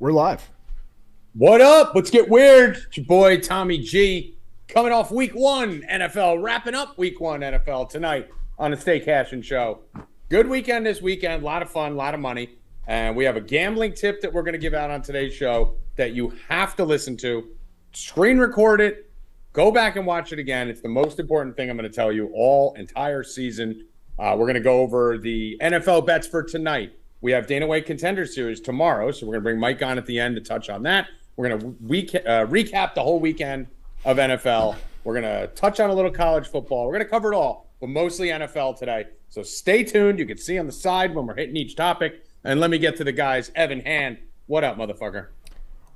We're live. What up? Let's get weird. It's your boy Tommy G coming off week one NFL, wrapping up week one NFL tonight on the Stay Cashin' Show. Good weekend this weekend, a lot of fun, a lot of money. And we have a gambling tip that we're going to give out on today's show that you have to listen to. Screen record it, go back and watch it again. It's the most important thing I'm going to tell you all entire season. Uh, we're going to go over the NFL bets for tonight. We have Dana White Contender Series tomorrow, so we're going to bring Mike on at the end to touch on that. We're going to uh, recap the whole weekend of NFL. We're going to touch on a little college football. We're going to cover it all, but mostly NFL today. So stay tuned. You can see on the side when we're hitting each topic. And let me get to the guys. Evan Hand, what up, motherfucker?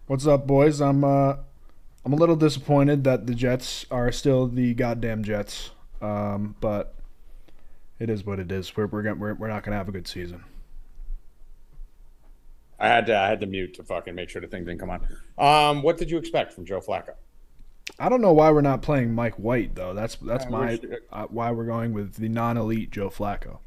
What's up, boys? I'm uh, I'm a little disappointed that the Jets are still the goddamn Jets, um, but it is what it is. We're we're, we're, not gonna have a good season. I had to I had to mute to fucking make sure the thing didn't come on. Um, what did you expect from Joe Flacco? I don't know why we're not playing Mike White though. That's that's my uh, why we're going with the non-elite Joe Flacco.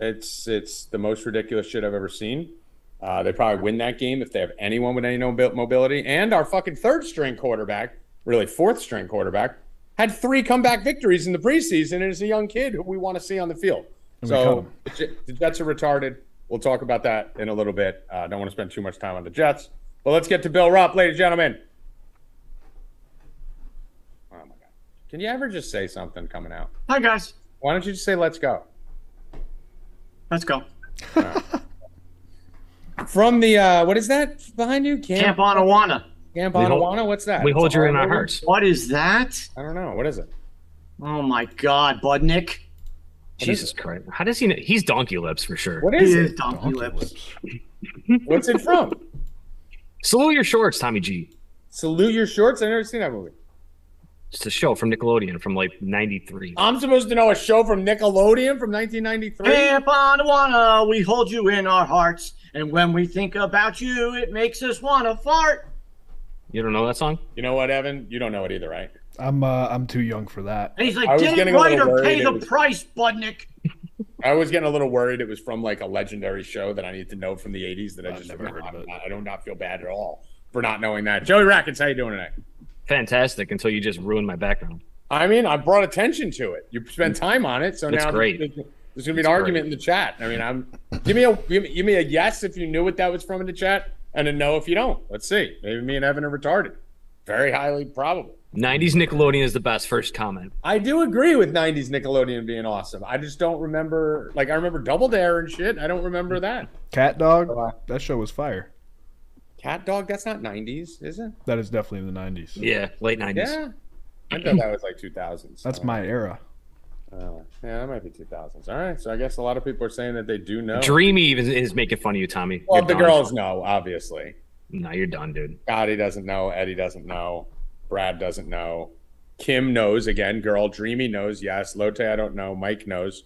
It's it's the most ridiculous shit I've ever seen. Uh, they probably win that game if they have anyone with any mobility. And our fucking third string quarterback, really fourth string quarterback, had three comeback victories in the preseason and is a young kid who we want to see on the field. And so the Jets are retarded. We'll talk about that in a little bit. I uh, don't want to spend too much time on the Jets. But let's get to Bill Rupp, ladies and gentlemen. Oh my God. Can you ever just say something coming out? Hi, guys. Why don't you just say, let's go? Let's go. Right. From the, uh, what is that behind you? Camp, Camp Anawanna. Camp Anawanna? What's that? We hold you in our hearts. What is that? I don't know. What is it? Oh my God, Budnick. Jesus Christ! How does he know? He's Donkey Lips for sure. What is it? Donkey, donkey Lips. lips. What's it from? Salute your shorts, Tommy G. Salute your shorts. I've never seen that movie. It's a show from Nickelodeon from like '93. I'm supposed to know a show from Nickelodeon from 1993. Camp Anawanna, uh, we hold you in our hearts, and when we think about you, it makes us wanna fart. You don't know that song? You know what, Evan? You don't know it either, right? I'm uh, I'm too young for that. And he's like, get it right or pay the was, price, Budnick. I was getting a little worried it was from like a legendary show that I need to know from the 80s that I just never heard of it. I do not not feel bad at all for not knowing that. Joey Rackets, how you doing tonight? Fantastic until you just ruined my background. I mean, I brought attention to it. You spent time on it, so it's now great. There's, there's going to be an argument great. in the chat. I mean, I'm give me a give me, give me a yes if you knew what that was from in the chat, and a no if you don't. Let's see. Maybe me and Evan are retarded. Very highly probable. 90s Nickelodeon is the best first comment. I do agree with 90s Nickelodeon being awesome. I just don't remember like I remember Double Dare and shit. I don't remember that. Cat Dog? That show was fire. Cat Dog, that's not 90s, is it? That is definitely in the 90s. Yeah, late 90s. Yeah. I thought that was like 2000s. That's my era. Uh, yeah, that might be 2000s. All right. So I guess a lot of people are saying that they do know. Dreamy even is making fun of you, Tommy. Well, you're the done. girls know, obviously. No, you're done, dude. Scotty doesn't know. Eddie doesn't know. Brad doesn't know. Kim knows again. Girl, Dreamy knows. Yes. Lotte, I don't know. Mike knows.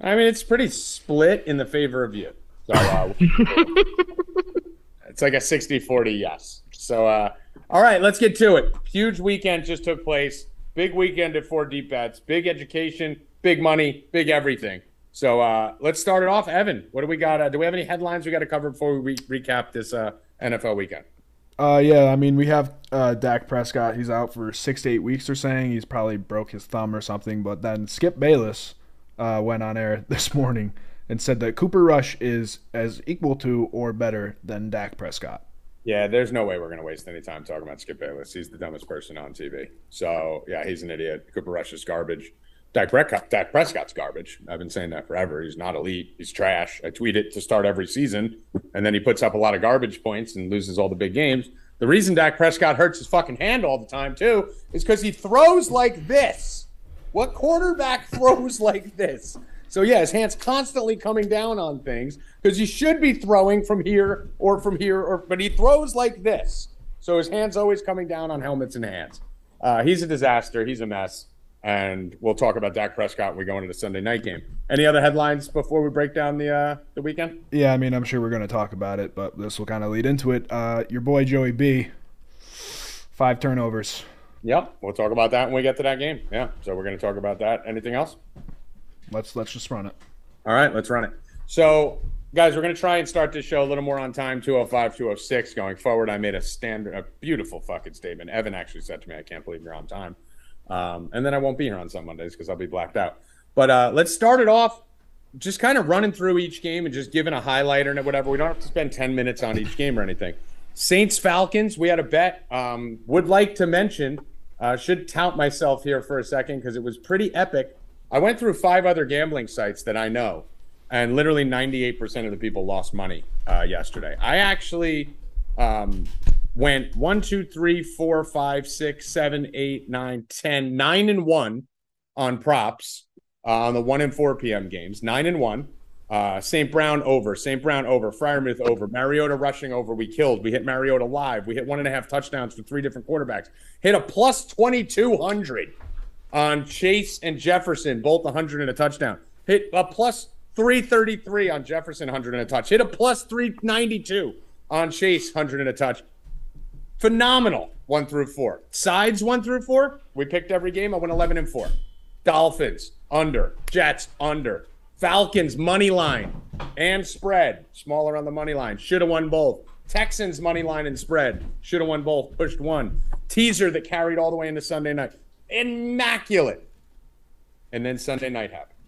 I mean, it's pretty split in the favor of you. So uh, it's like a 60 40 yes. So, uh, all right, let's get to it. Huge weekend just took place. Big weekend at Four Deep Bets. Big education, big money, big everything. So uh, let's start it off. Evan, what do we got? Uh, do we have any headlines we got to cover before we re- recap this uh, NFL weekend? Uh, yeah, I mean, we have uh, Dak Prescott. He's out for six to eight weeks. They're saying he's probably broke his thumb or something. But then Skip Bayless uh, went on air this morning and said that Cooper Rush is as equal to or better than Dak Prescott. Yeah, there's no way we're going to waste any time talking about Skip Bayless. He's the dumbest person on TV. So, yeah, he's an idiot. Cooper Rush is garbage. Dak, Prescott, Dak Prescott's garbage. I've been saying that forever. He's not elite. He's trash. I tweet it to start every season, and then he puts up a lot of garbage points and loses all the big games. The reason Dak Prescott hurts his fucking hand all the time, too, is because he throws like this. What quarterback throws like this? So, yeah, his hand's constantly coming down on things because he should be throwing from here or from here, or but he throws like this. So his hand's always coming down on helmets and hands. Uh, he's a disaster. He's a mess and we'll talk about Dak Prescott when we go into the Sunday night game. Any other headlines before we break down the uh, the weekend? Yeah, I mean, I'm sure we're going to talk about it, but this will kind of lead into it. Uh, your boy Joey B, five turnovers. Yep, we'll talk about that when we get to that game. Yeah, so we're going to talk about that. Anything else? Let's let's just run it. All right, let's run it. So Guys, we're going to try and start this show a little more on time 205, 206 going forward. I made a standard, a beautiful fucking statement. Evan actually said to me, I can't believe you're on time. Um, and then I won't be here on some Mondays because I'll be blacked out. But uh, let's start it off just kind of running through each game and just giving a highlighter and whatever. We don't have to spend 10 minutes on each game or anything. Saints Falcons, we had a bet. Um, would like to mention, uh, should tout myself here for a second because it was pretty epic. I went through five other gambling sites that I know, and literally 98% of the people lost money uh, yesterday. I actually um, went one, two, three, four, five, six, seven, eight, nine, ten, nine and one on props uh, on the one and four p.m. games. Nine and one. Uh, St. Brown over, St. Brown over, Freiermuth over, Mariota rushing over. We killed. We hit Mariota live. We hit one and a half touchdowns for three different quarterbacks. Hit a plus 2,200 on Chase and Jefferson, both 100 and a touchdown. Hit a plus 333 on Jefferson, 100 and a touch. Hit a plus 392 on Chase, 100 and a touch. Phenomenal one through four. Sides one through four, we picked every game. I went 11 and four. Dolphins, under. Jets, under. Falcons money line and spread, smaller on the money line. Should have won both. Texans money line and spread, should have won both. Pushed one. Teaser that carried all the way into Sunday night, immaculate. And then Sunday night happened,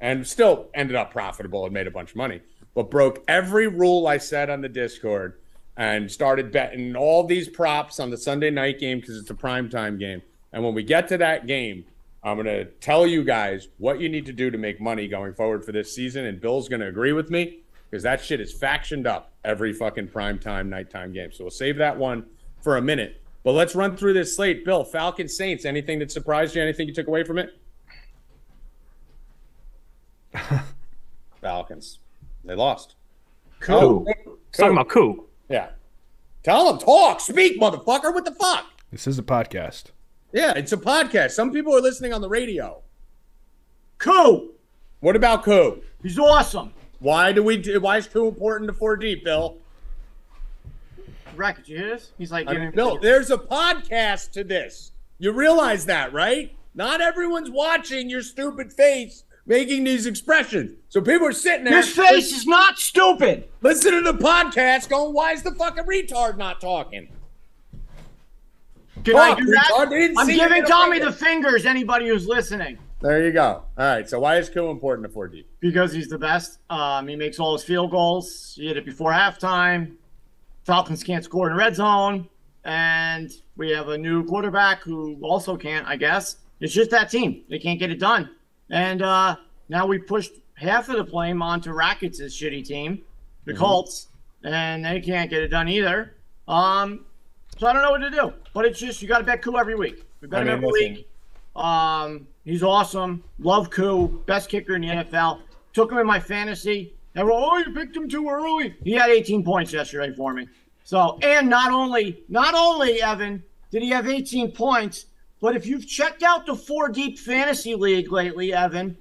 and still ended up profitable and made a bunch of money, but broke every rule I said on the Discord and started betting all these props on the Sunday night game because it's a primetime game. And when we get to that game, I'm going to tell you guys what you need to do to make money going forward for this season. And Bill's going to agree with me because that shit is factioned up every fucking prime time, nighttime game. So we'll save that one for a minute. But let's run through this slate. Bill, Falcon Saints, anything that surprised you? Anything you took away from it? Falcons. They lost. Cool. Oh, Talking about Koo. Yeah. Tell them, talk, speak, motherfucker. What the fuck? This is a podcast. Yeah, it's a podcast. Some people are listening on the radio. Koo. What about Koo? He's awesome. Why do we? Do, why is Koo important to 4D, Bill? Rack, did you hear this? He's like, I mean, Bill, there's a podcast to this. You realize that, right? Not everyone's watching your stupid face making these expressions. So people are sitting there. His face is not stupid. Listen to the podcast, going, "Why is the fucking retard not talking?" Can I do that? I'm giving Tommy the fingers. Anybody who's listening, There you go. All right. So why is Koo important to four deep? because he's the best. Um, he makes all his field goals. He hit it before halftime. Falcons can't score in red zone, and we have a new quarterback who also can't. I guess it's just that team. They can't get it done. And uh, now we pushed half of the blame onto Rackets' shitty team, the Mm-hmm. Colts, and they can't get it done either. Um, so I don't know what to do. But it's just you got to bet Koo every week. We bet I him every listen. week. Um, he's awesome. Love Koo, best kicker in the NFL. Took him in my fantasy. Everyone, oh, you picked him too early. He had 18 points yesterday for me. So, and not only, not only Evan did he have 18 points, but if you've checked out the four deep fantasy league lately, Evan,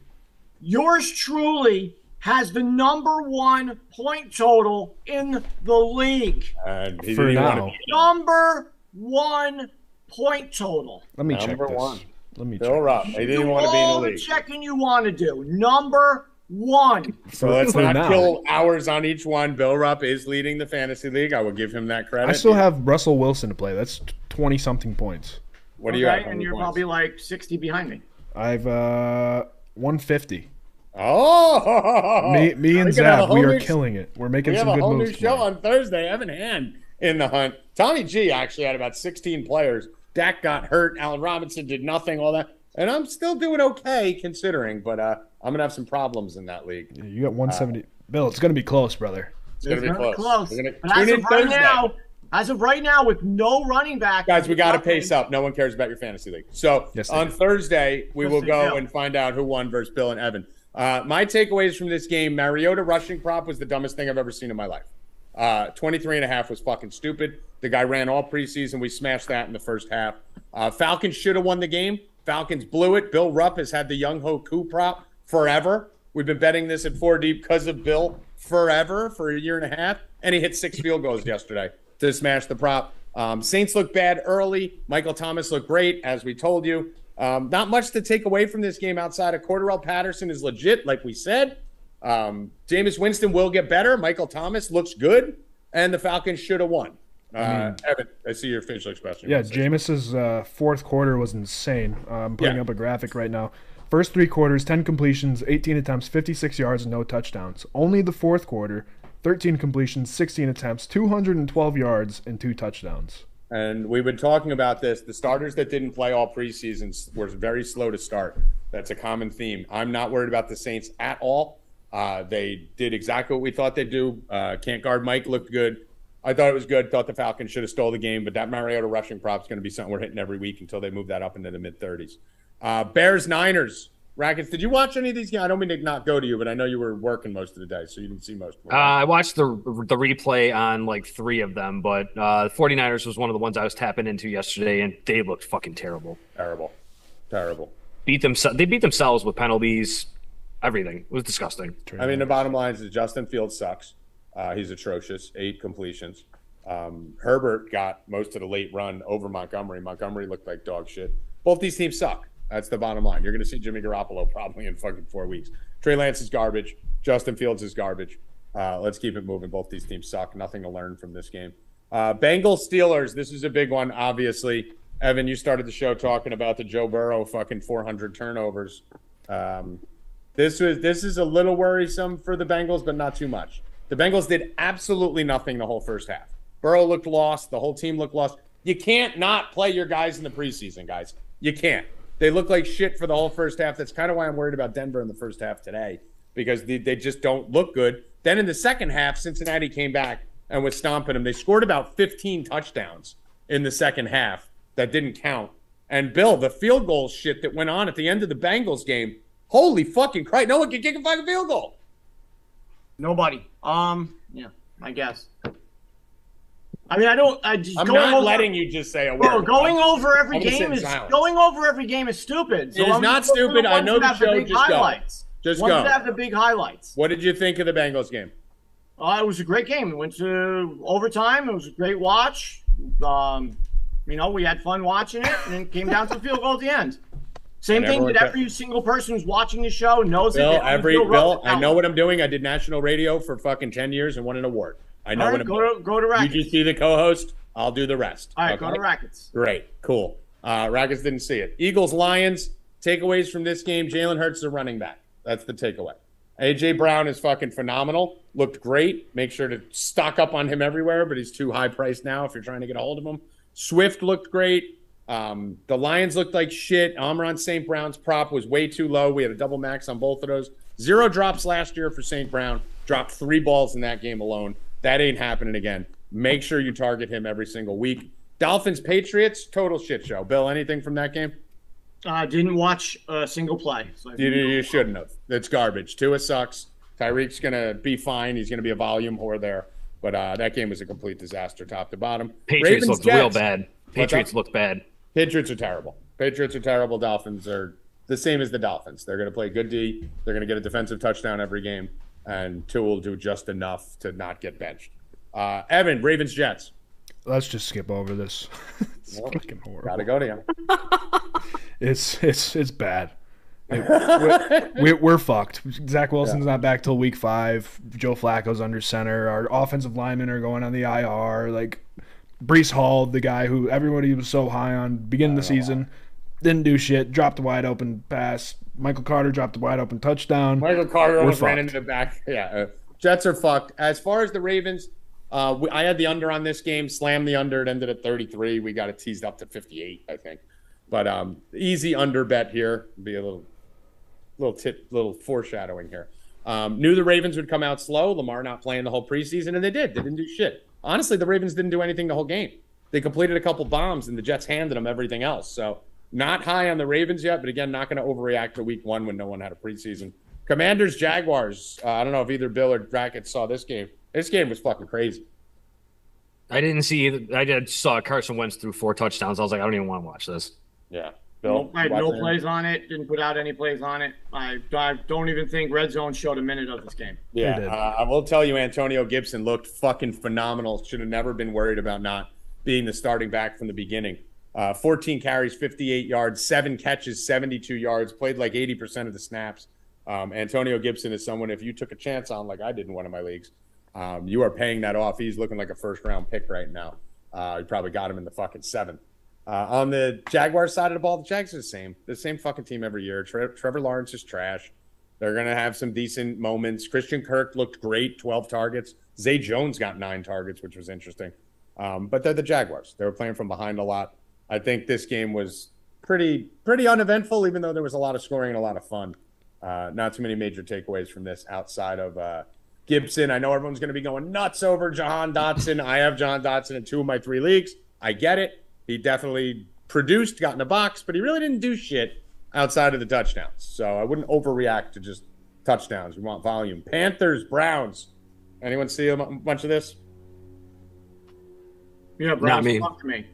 yours truly has the number one point total in the league. And he For now. Number one point total. Let me check Number this. one. Let me Bill check. Rupp. He didn't Do want to be in all the the league. checking you want to do. Number one. So let's not now. kill hours on each one. Bill Rupp is leading the fantasy league. I will give him that credit. I still have Russell Wilson to play. That's twenty something points. What are you okay, have? and you're points? probably like 60 behind me. I've uh 150. Oh, Me, me and We can have a Zach, we are new- killing it. We're making We have a whole moves. new show tomorrow. on Thursday. Evan Hand in the hunt. Tommy G actually had about 16 players. Dak got hurt. Allen Robinson did nothing. All that, and I'm still doing okay considering. But uh, I'm gonna have some problems in that league. Yeah, You got 170. Bill, it's gonna be close, brother. It's gonna be very close. Gonna But tune as in of right Thursday. now, as of right now, with no running back, Guys, we got to pace up. No one cares about your fantasy league. So Yes, on do. Thursday, we Yes, will go do. and find out who won versus Bill and Evan. Uh, my takeaways from this game Mariota rushing prop was the dumbest thing I've ever seen in my life. Uh, 23 and a half was fucking stupid. The guy ran all preseason. We smashed that in the first half. Uh, Falcons should have won the game. Falcons blew it. Bill Rupp has had the Younghoe Koo prop forever. We've been betting this at four deep because of Bill forever for a year and a half. And he hit six field goals yesterday to smash the prop. Um, Saints look bad early. Michael Thomas looked great, as we told you. Um, not much to take away from this game outside of Cordarrelle Patterson is legit, like we said. Um, Jameis Winston will get better. Michael Thomas looks good, and the Falcons should have won. Uh, Evan, I see your facial expression. Yeah, Jameis's uh, fourth quarter was insane. Uh, I'm putting Yeah. up a graphic right now. First three quarters, 10 completions, 18 attempts, 56 yards, and no touchdowns. Only the fourth quarter, 13 completions, 16 attempts, 212 yards, and two touchdowns. And we've been talking about this. The starters that didn't play all preseasons were very slow to start. That's a common theme. I'm not worried about the Saints at all. Uh, they did exactly what we thought they'd do. Uh, can't guard Mike looked good. I thought it was good. Thought the Falcons should have stole the game, but that Mariota rushing prop is going to be something we're hitting every week until they move that up into the mid 30s. Uh, Bears Niners. Rackets, did you watch any of these games? I don't mean to not go to you, but I know you were working most of the day, so you didn't see most of them. Uh, I watched the the replay on like three of them, but uh, 49ers was one of the ones I was tapping into yesterday, and they looked fucking terrible. terrible. Terrible. Beat them. They beat themselves with penalties, everything. It was disgusting. I mean, the bottom line is Justin Fields sucks. Uh, he's atrocious. Eight completions. Um, Herbert got most of the late run over Montgomery. Montgomery looked like dog shit. Both these teams suck. That's the bottom line. You're going to see Jimmy Garoppolo probably in fucking four weeks. Trey Lance is garbage. Justin Fields is garbage. Uh, let's keep it moving. Both these teams suck. Nothing to learn from this game. Uh, Bengals Steelers. This is a big one, obviously. Evan, you started the show talking about the Joe Burrow fucking 400 turnovers. Um, this was this is a little worrisome for the Bengals, but not too much. The Bengals did absolutely nothing the whole first half. Burrow looked lost. The whole team looked lost. You can't not play your guys in the preseason, guys. You can't. They look like shit for the whole first half. That's kind of why I'm worried about Denver in the first half today because they, they just don't look good. Then in the second half, Cincinnati came back and was stomping them. They scored about 15 touchdowns in the second half that didn't count. And Bill, the field goal shit that went on at the end of the Bengals game, holy fucking Christ, no one can kick a fucking field goal. Nobody. Um, yeah, I guess. I mean, I don't. I just I'm not over, letting you just say a word. Bro, going over every I'm game is silence. going over every game is stupid. So It is I'm not stupid. I know the show. big Just go. highlights. Just ones go. that have the big highlights. What did you think of the Bengals game? Uh, it was a great game. We went to overtime. It was a great watch. Um, you know, we had fun watching it, and it came down to the field goal at the end. Same thing that every single person who's watching the show knows. Bill, it. Every Bill, I know what I'm doing. I did national radio for fucking 10 years and won an award. I know All what right, go to go to You rackets. just be the co-host. I'll do the rest. All right, go to rackets. Great, cool. Uh, Rackets didn't see it. Eagles, Lions. Takeaways from this game: Jalen Hurts is a running back. That's the takeaway. AJ Brown is fucking phenomenal. Looked great. Make sure to stock up on him everywhere, but he's too high priced now if you're trying to get a hold of him. Swift looked great. Um, the Lions looked like shit. Amon-Ra St. Brown's prop was way too low. We had a double max on both of those. Zero drops last year for St. Brown. Dropped three balls in that game alone. That ain't happening again. Make sure you target him every single week. Dolphins Patriots total shit show. Bill, anything from that game? Uh, didn't watch a single play. So You, you shouldn't have. It's garbage. Tua sucks. Tyreek's gonna be fine. He's gonna be a volume whore there. But uh, that game was a complete disaster, top to bottom. Patriots Ravens, looked real bad. Patriots looked bad. Patriots are terrible. Patriots are terrible. Dolphins are the same as the Dolphins. They're going to play good D. They're going to get a defensive touchdown every game, and two will do just enough to not get benched. Uh, Evan, Ravens, Jets. Let's just skip over this. it's Nope. fucking horrible. Got to go to you. It's it's it's bad. We're, we're, fucked. Zach Wilson's not back till week five. Joe Flacco's under center. Our offensive linemen are going on the IR. Like Breece Hall, the guy who everybody was so high on beginning of the season, didn't do shit. Dropped a wide open pass. Michael Carter dropped a wide open touchdown. Michael Carter almost ran into the back. Yeah, Jets are fucked. As far as the Ravens, uh, we, I had the under on this game. Slammed the under. It ended at 33. We got it teased up to 58, I think. But um, easy under bet here. Be a little, little tip, little foreshadowing here. Um, knew the Ravens would come out slow. Lamar not playing the whole preseason, and they did. They didn't do shit. Honestly, the Ravens didn't do anything the whole game. They completed a couple bombs, and the Jets handed them everything else. So not high on the Ravens yet, but again, not going to overreact to Week One when no one had a preseason. Commanders, Jaguars. Uh, I don't know if either Bill or Rackets saw this game. This game was fucking crazy. I didn't see. Either, I did saw Carson Wentz threw four touchdowns. I was like, I don't even want to watch this. Yeah, Bill. I had no watching plays on it. Didn't put out any plays on it. I, I don't even think Red Zone showed a minute of this game. Yeah, uh, I will tell you, Antonio Gibson looked fucking phenomenal. Should have never been worried about not being the starting back from the beginning. Uh, 14 carries, 58 yards, seven catches, 72 yards. Played like 80% of the snaps. Um, Antonio Gibson is someone, if you took a chance on, like I did in one of my leagues, um, you are paying that off. He's looking like a first round pick right now. Uh, you probably got him in the fucking seventh. Uh, on the Jaguars side of the ball, the Jags are the same. The same fucking team every year. Tre- Trevor Lawrence is trash. They're going to have some decent moments. Christian Kirk looked great, 12 targets. Zay Jones got nine targets, which was interesting. Um, but they're the Jaguars. They were playing from behind a lot. I think this game was pretty pretty uneventful, even though there was a lot of scoring and a lot of fun. Uh, not too many major takeaways from this outside of uh, Gibson. I know everyone's going to be going nuts over Jahan Dotson. I have Jahan Dotson in two of my three leagues. I get it. He definitely produced, got in a box, but he really didn't do shit outside of the touchdowns. So I wouldn't overreact to just touchdowns. We want volume. Panthers, Browns. Anyone see a bunch of this? Yeah, Browns me. fucked me.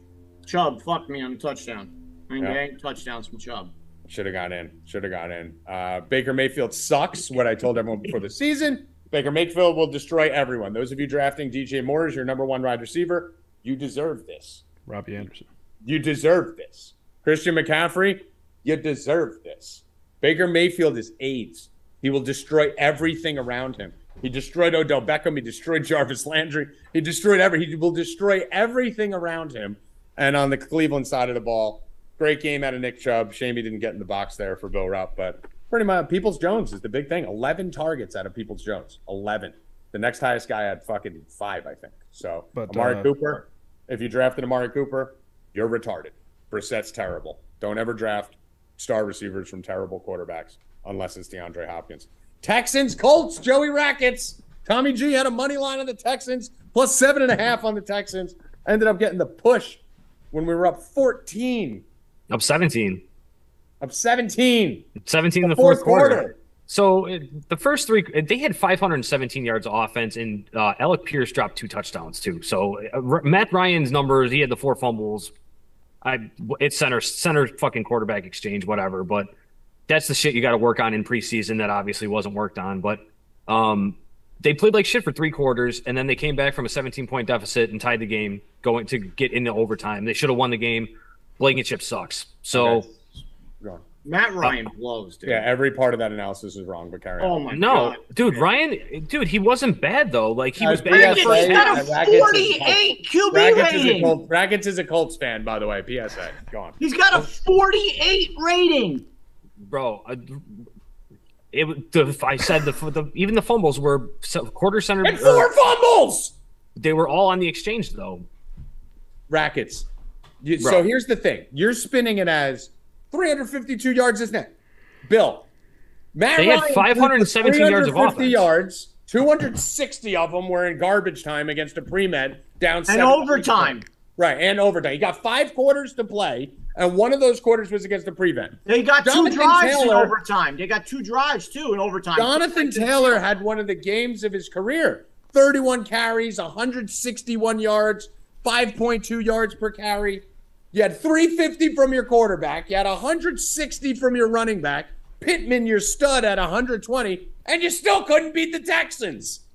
Chubb fucked me on the touchdown. I mean, Yeah. they touchdowns from Chubb. Should have got in. Should have got in. Uh, Baker Mayfield sucks. What I told everyone before the season. Baker Mayfield will destroy everyone. Those of you drafting DJ Moore as your number one wide receiver, you deserve this. Robbie Anderson. You deserve this. Christian McCaffrey, you deserve this. Baker Mayfield is AIDS. He will destroy everything around him. He destroyed Odell Beckham. He destroyed Jarvis Landry. He destroyed every. He will destroy everything around him. And on the Cleveland side of the ball, great game out of Nick Chubb. Shame he didn't get in the box there for Bill Rupp, but pretty much Peoples Jones is the big thing. Eleven targets out of Peoples Jones. Eleven. The next highest guy had fucking five, I think. So But, Amari uh, Cooper, if you drafted Amari Cooper, you're retarded. Brissett's terrible. Don't ever draft star receivers from terrible quarterbacks unless it's DeAndre Hopkins. Texans, Colts, Joey Rackets. Tommy G had a money line on the Texans, plus seven and a half on the Texans. Ended up getting the push when we were up 14, Up 17. up 17. 17 in the fourth fourth, quarter. quarter. So it, the first three, they had 517 yards of offense, and uh, Alec Pierce dropped two touchdowns too. So uh, R- Matt Ryan's numbers, he had the four fumbles. I it's center center fucking quarterback exchange, whatever. But that's the shit you got to work on in preseason. That obviously wasn't worked on. But um, they played like shit for three quarters, and then they came back from a 17 point deficit and tied the game, going to get into overtime. They should have won the game. Blankenship sucks. So. Okay. Matt Ryan blows, dude. Yeah, every part of that analysis is wrong, but carry on. Oh my No, god. dude, Ryan, dude, he wasn't bad though. Like he Uh, was bad. PSA, in the first half. got uh, a Rackets is- 48 QB Rackets is, rating. Colts, Rackets is a Colts fan, by the way. PSA. Go on. He's got a 48 rating. bro. uh, It, the, I said the, the even the fumbles were quarter center. And four uh, fumbles! They were all on the exchange though. Rackets. You, so here's the thing. You're spinning it as 352 yards, isn't it? Bill. Matt They had Ryan 517 yards of offense. yards. 260 of them were in garbage time against a prevent down And 17. overtime. Right, and overtime. You got five quarters to play, and one of those quarters was against a prevent. They got two Jonathan drives in overtime. They got two drives too in overtime. Jonathan Taylor had one of the games of his career 31 carries, 161 yards, 5.2 yards per carry. You had 350 from your quarterback. You had 160 from your running back. Pittman, your stud, at 120, and you still couldn't beat the Texans.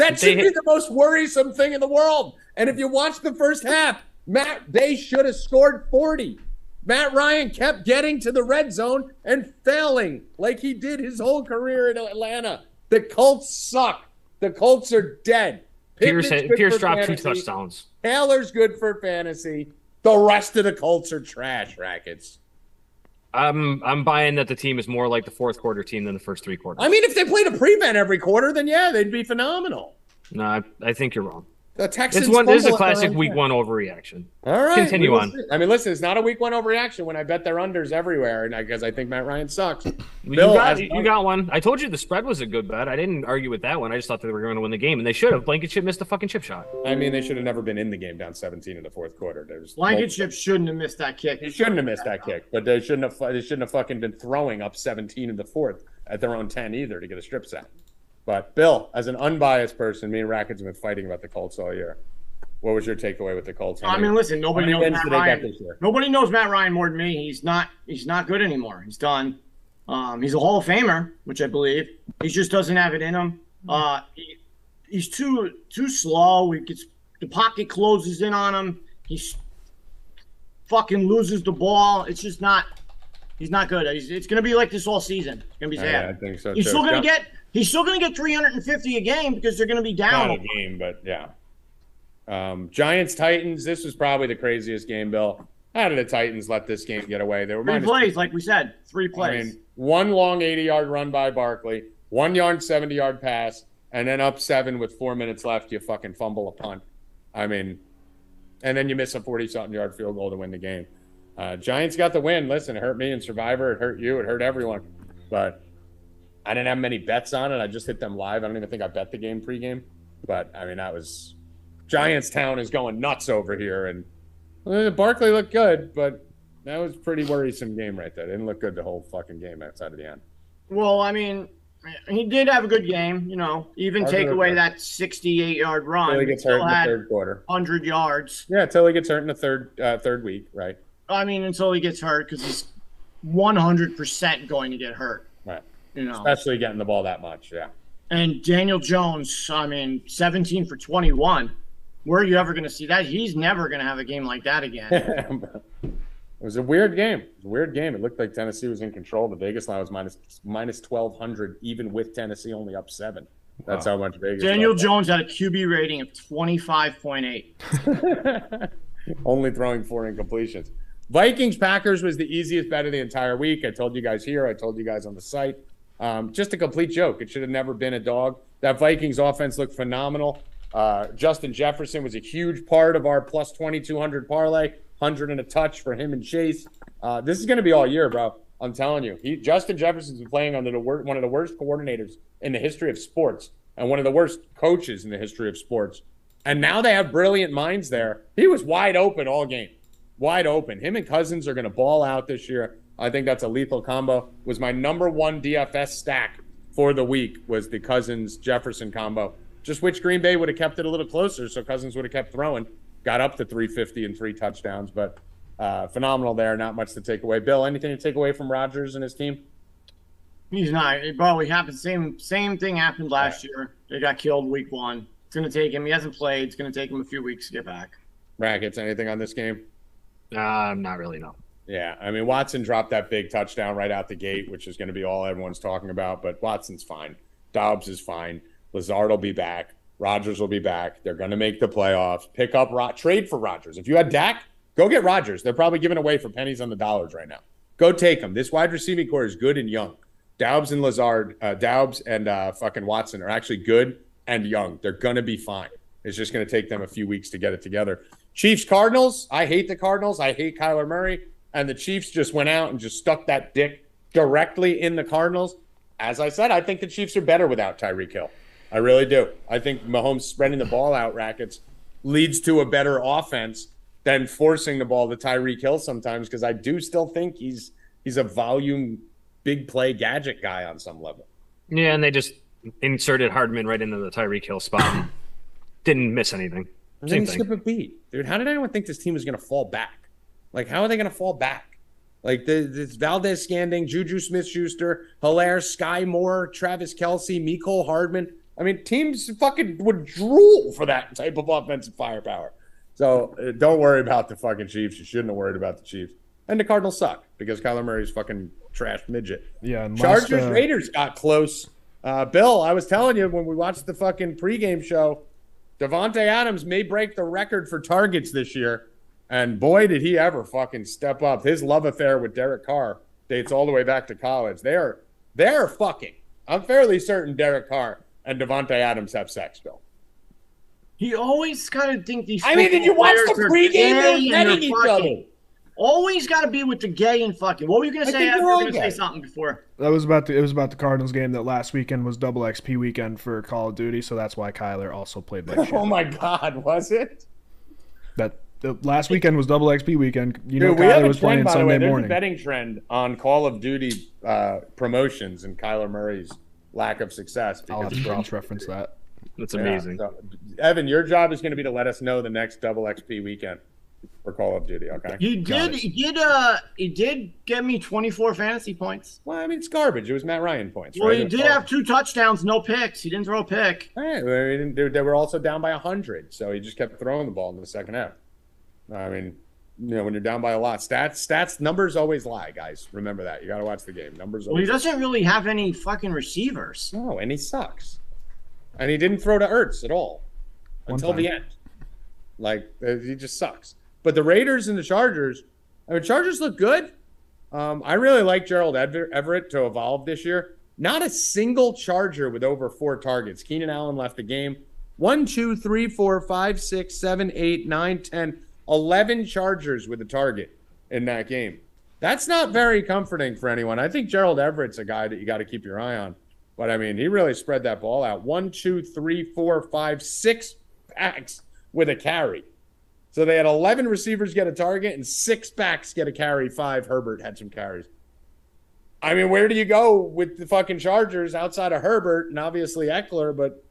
That They should be the most worrisome thing in the world. And if you watch the first half, Matt, they should have scored 40. Matt Ryan kept getting to the red zone and failing like he did his whole career in Atlanta. The Colts suck. The Colts are dead. Pierce Pierce dropped two touchdowns. Taylor's good for fantasy. The rest of the Colts are trash rackets. I'm I'm buying that the team is more like the fourth quarter team than the first three quarters. I mean, if they played a prevent every quarter, then yeah, they'd be phenomenal. no, I, I think you're wrong. The Texans. It's one. This is a fumble at their classic week one overreaction. All right. Continue on. see. I mean, listen, it's not a week one overreaction when I bet their unders everywhere, and because I think Matt Ryan sucks. You got, as- you got one. I told you the spread was a good bet. I didn't argue with that one. I just thought they were going to win the game, and they should have. Blankenship missed a fucking chip shot. I mean, they should have never been in the game down 17 in the fourth quarter. There's Blankenship shouldn't have missed that kick. He shouldn't have missed that kick, but they shouldn't have. They shouldn't have fucking been throwing up 17 in the fourth at their own 10 either to get a strip sack. But Bill, as an unbiased person, me and Rackets have been fighting about the Colts all year. What was your takeaway with the Colts? I mean, listen, nobody knows Matt do they got Ryan. this year? Nobody knows Matt Ryan more than me. He's not. He's not good anymore. He's done. Um, he's a Hall of Famer, which I believe. He just doesn't have it in him. Uh, he, he's too too slow. He gets the pocket closes in on him. He's fucking loses the ball. It's just not. He's not good. He's, it's going to be like this all season. It's going to be sad. Yeah, I think so he's too. still going to Yeah. get. He's still going to get 350 a game because they're going to be not down. a game, but yeah. Um, Giants Titans. This was probably the craziest game, Bill. How did the Titans let this game get away? They were Three plays, like we said, three I plays. mean, one long 80 yard run by Barkley, one yard 70 yard pass, and then up seven with four minutes left, you fucking fumble a punt. I mean, and then you miss a 40 something yard field goal to win the game. Uh, Giants got the win. Listen, it hurt me in Survivor. It hurt you. It hurt everyone. But I didn't have many bets on it. I just hit them live. I don't even think I bet the game pregame. But I mean, that was Giants Town is going nuts over here. And uh, Barkley looked good, but that was pretty worrisome game right there. Didn't look good the whole fucking game outside of the end. well, I mean, he did have a good game. You know, even take away that 68 yard run. Until he gets hurt in the third quarter. 100 yards. Yeah, until he gets hurt in the third uh, third week, right? I mean, until he gets hurt because he's 100% going to get hurt. Right. You know, Especially getting the ball that much. Yeah. and Daniel Jones, I mean, 17 for 21. Where are you ever going to see that? He's never going to have a game like that again. it was a weird game. A weird game. It looked like Tennessee was in control. The Vegas line was minus minus twelve hundred, even with Tennessee only up seven. That's how much Vegas. Daniel Jones had a QB rating of 25.8. only throwing four incompletions. Vikings Packers was the easiest bet of the entire week. I told you guys here. I told you guys on the site. Um, just a complete joke. It should have never been a dog. That Vikings offense looked phenomenal. Uh, Justin Jefferson was a huge part of our plus 2,200 parlay, 100 and a touch for him and Chase. Uh, this is going to be all year, bro. I'm telling you. He, Justin Jefferson's been playing under the wor- one of the worst coordinators in the history of sports and one of the worst coaches in the history of sports. And now they have brilliant minds there. He was wide open all game wide open. Him and Cousins are going to ball out this year. I think that's a lethal combo. Was my number one DFS stack for the week was the Cousins Jefferson combo. Just which Green Bay would have kept it a little closer, so Cousins would have kept throwing. Got up to 350 and three touchdowns, but uh, phenomenal there. Not much to take away. Bill, anything to take away from Rodgers and his team? He's not. It probably happened. Same same thing happened last year. They got killed week one. It's going to take him. He hasn't played. It's going to take him a few weeks to get back. Rackets, anything on this game? Uh, not really, no. Yeah, I mean Watson dropped that big touchdown right out the gate, which is going to be all everyone's talking about. But Watson's fine. Doubs is fine. Lazard will be back. Rodgers will be back. They're going to make the playoffs. Pick up Rod, trade for Rodgers. If you had Dak, go get Rodgers. They're probably giving away for pennies on the dollars right now. Go take them. This wide receiving core is good and young. Doubs and Lazard, uh, Doubs and uh, fucking Watson are actually good and young. They're going to be fine. It's just going to take them a few weeks to get it together. Chiefs Cardinals. I hate the Cardinals. I hate Kyler Murray. And the Chiefs just went out and just stuck that dick directly in the Cardinals. As I said, I think the Chiefs are better without Tyreek Hill. I really do. I think Mahomes spreading the ball out rackets leads to a better offense than forcing the ball to Tyreek Hill sometimes because I do still think he's he's a volume big play gadget guy on some level. Yeah, and they just inserted Hardman right into the Tyreek Hill spot. Didn't miss anything. Same then thing. skip a beat, dude. How did anyone think this team was going to fall back? Like, how are they going to fall back? Like the this Valdes-Scantling, Juju Smith Schuster, Hilaire, Skyy Moore, Travis Kelce, Mecole Hardman. I mean, teams fucking would drool for that type of offensive firepower. So uh, don't worry about the fucking Chiefs. You shouldn't have worried about the Chiefs. And the Cardinals suck because Kyler Murray's fucking trash midget. Yeah, Chargers uh, Raiders got close. Uh, Bill, I was telling you when we watched the fucking pregame show, Davante Adams may break the record for targets this year, and boy did he ever fucking step up. His love affair with Derek Carr dates all the way back to college. They're they're fucking. I'm fairly certain Derek Carr and Davante Adams have sex, Bill. He always kind of think these. I mean, did you watch the pregame? players are They were gay and petting they're each other. Always got to be with the gay and fucking. What were you gonna I say? think Adam? they're were gonna say something before. That was about the it was about the Cardinals game that last weekend was double XP weekend for Call of Duty, so that's why Kyler also played like. Oh my God, was it? That the last weekend was double XP weekend. You know Dude, Kyler a was playing trend, by the way. Sunday There's a betting trend on Call of Duty uh, promotions and Kyler Murray's lack of success. I'll have to cross reference that. That's Yeah, amazing. so, Evan, your job is going to be to let us know the next double XP weekend for Call of Duty. Okay. He did. it. He did. Uh, he did get me 24 fantasy points. Well, I mean, it's garbage. It was Matt Ryan points. Well, right? he did have two touchdowns, no picks. He didn't throw a pick. Hey, they, didn't- they- they were also down by hundred, so he just kept throwing the ball in the second half. I mean, you know when you're down by a lot. Stats, stats, numbers always lie, guys. Remember that. You got to watch the game. Numbers. Well, he doesn't really have any fucking receivers. no, and he sucks. And he didn't throw to Ertz at all One until the end. Like uh, he just sucks. But the Raiders and the Chargers, I mean, Chargers look good. Um, I really like Gerald Ever- Everett to evolve this year. Not a single Charger with over four targets. Keenan Allen left the game. One, two, three, four, five, six, seven, eight, nine, ten, eleven Chargers with a target in that game. That's not very comforting for anyone. I think Gerald Everett's a guy that you got to keep your eye on. But I mean, he really spread that ball out. One, two, three, four, five, six backs with a carry. So they had 11 receivers get a target and six backs get a carry. Five, Herbert had some carries. I mean, where do you go with the fucking Chargers outside of Herbert and obviously Ekeler? But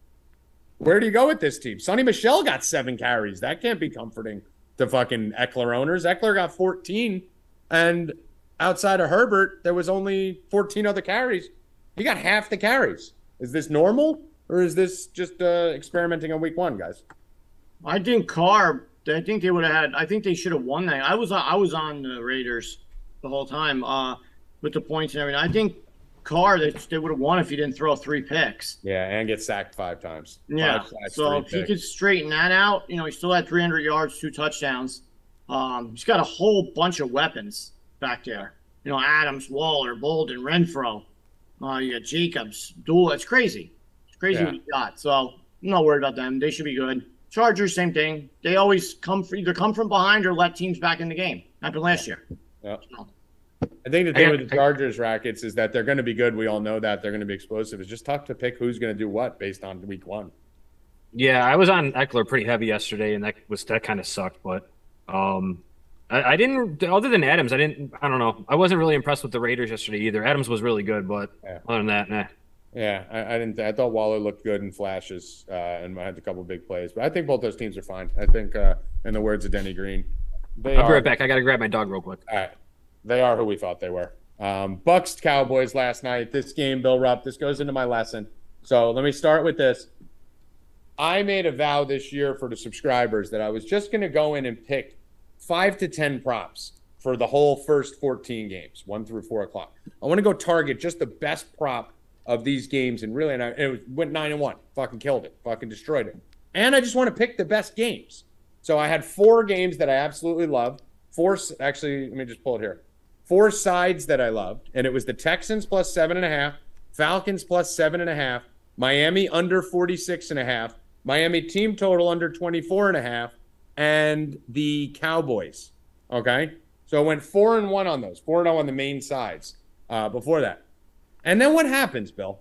where do you go with this team? Sony Michel got seven carries. That can't be comforting to fucking Ekeler owners. Ekeler got 14, and outside of Herbert, there was only 14 other carries. He got half the carries. Is this normal, or is this just uh, experimenting on week one, guys? I think Carr. I think they would have had. I think they should have won that. I was I was on the Raiders the whole time uh, with the points and everything. I think Carr that they would have won if he didn't throw three picks. Yeah, and get sacked five times. Yeah. Five sacks, so if he could straighten that out, you know, he still had 300 yards, two touchdowns. Um, he's got a whole bunch of weapons back there. You know, Adams, Waller, Bolden, Renfro. Uh, you got Jacobs, Duel. It's crazy. It's crazy Yeah. what you got. So I'm not worried about them. They should be good. Chargers, same thing. They always come for, either come from behind or let teams back in the game. Happened last year. Yeah. So, I think the thing with the Chargers rackets is that they're going to be good. We all know that they're going to be explosive. It's just tough to pick who's going to do what based on week one. Yeah, I was on Ekeler pretty heavy yesterday, and that was that kind of sucked. But um, I, I didn't. Other than Adams, I didn't. I don't know. I wasn't really impressed with the Raiders yesterday either. Adams was really good, but Yeah. other than that, nah. Yeah, I, I didn't. I thought Waller looked good in flashes uh, and had a couple big plays, but I think both those teams are fine. I think, uh, in the words of Denny Green, they I'll be are. right back. I gotta grab my dog real quick. All right. They are who we thought they were. Um, Bucks Cowboys last night. This game, Bill Rupp. This goes into my lesson. So let me start with this. I made a vow this year for the subscribers that I was just going to go in and pick five to 10 props for the whole first 14 games, one through four o'clock. I want to go target just the best prop of these games. And really, and, I, and it went nine and one. Fucking killed it. Fucking destroyed it. And I just want to pick the best games. So I had four games that I absolutely loved. Four, actually, let me just pull it here. Four sides that I loved, and it was the Texans plus seven and a half, Falcons plus seven and a half, Miami under 46 and a half, Miami team total under 24 and a half, and the Cowboys. Okay. So I went four and one on those, four and zero on the main sides uh, before that. And then what happens, Bill?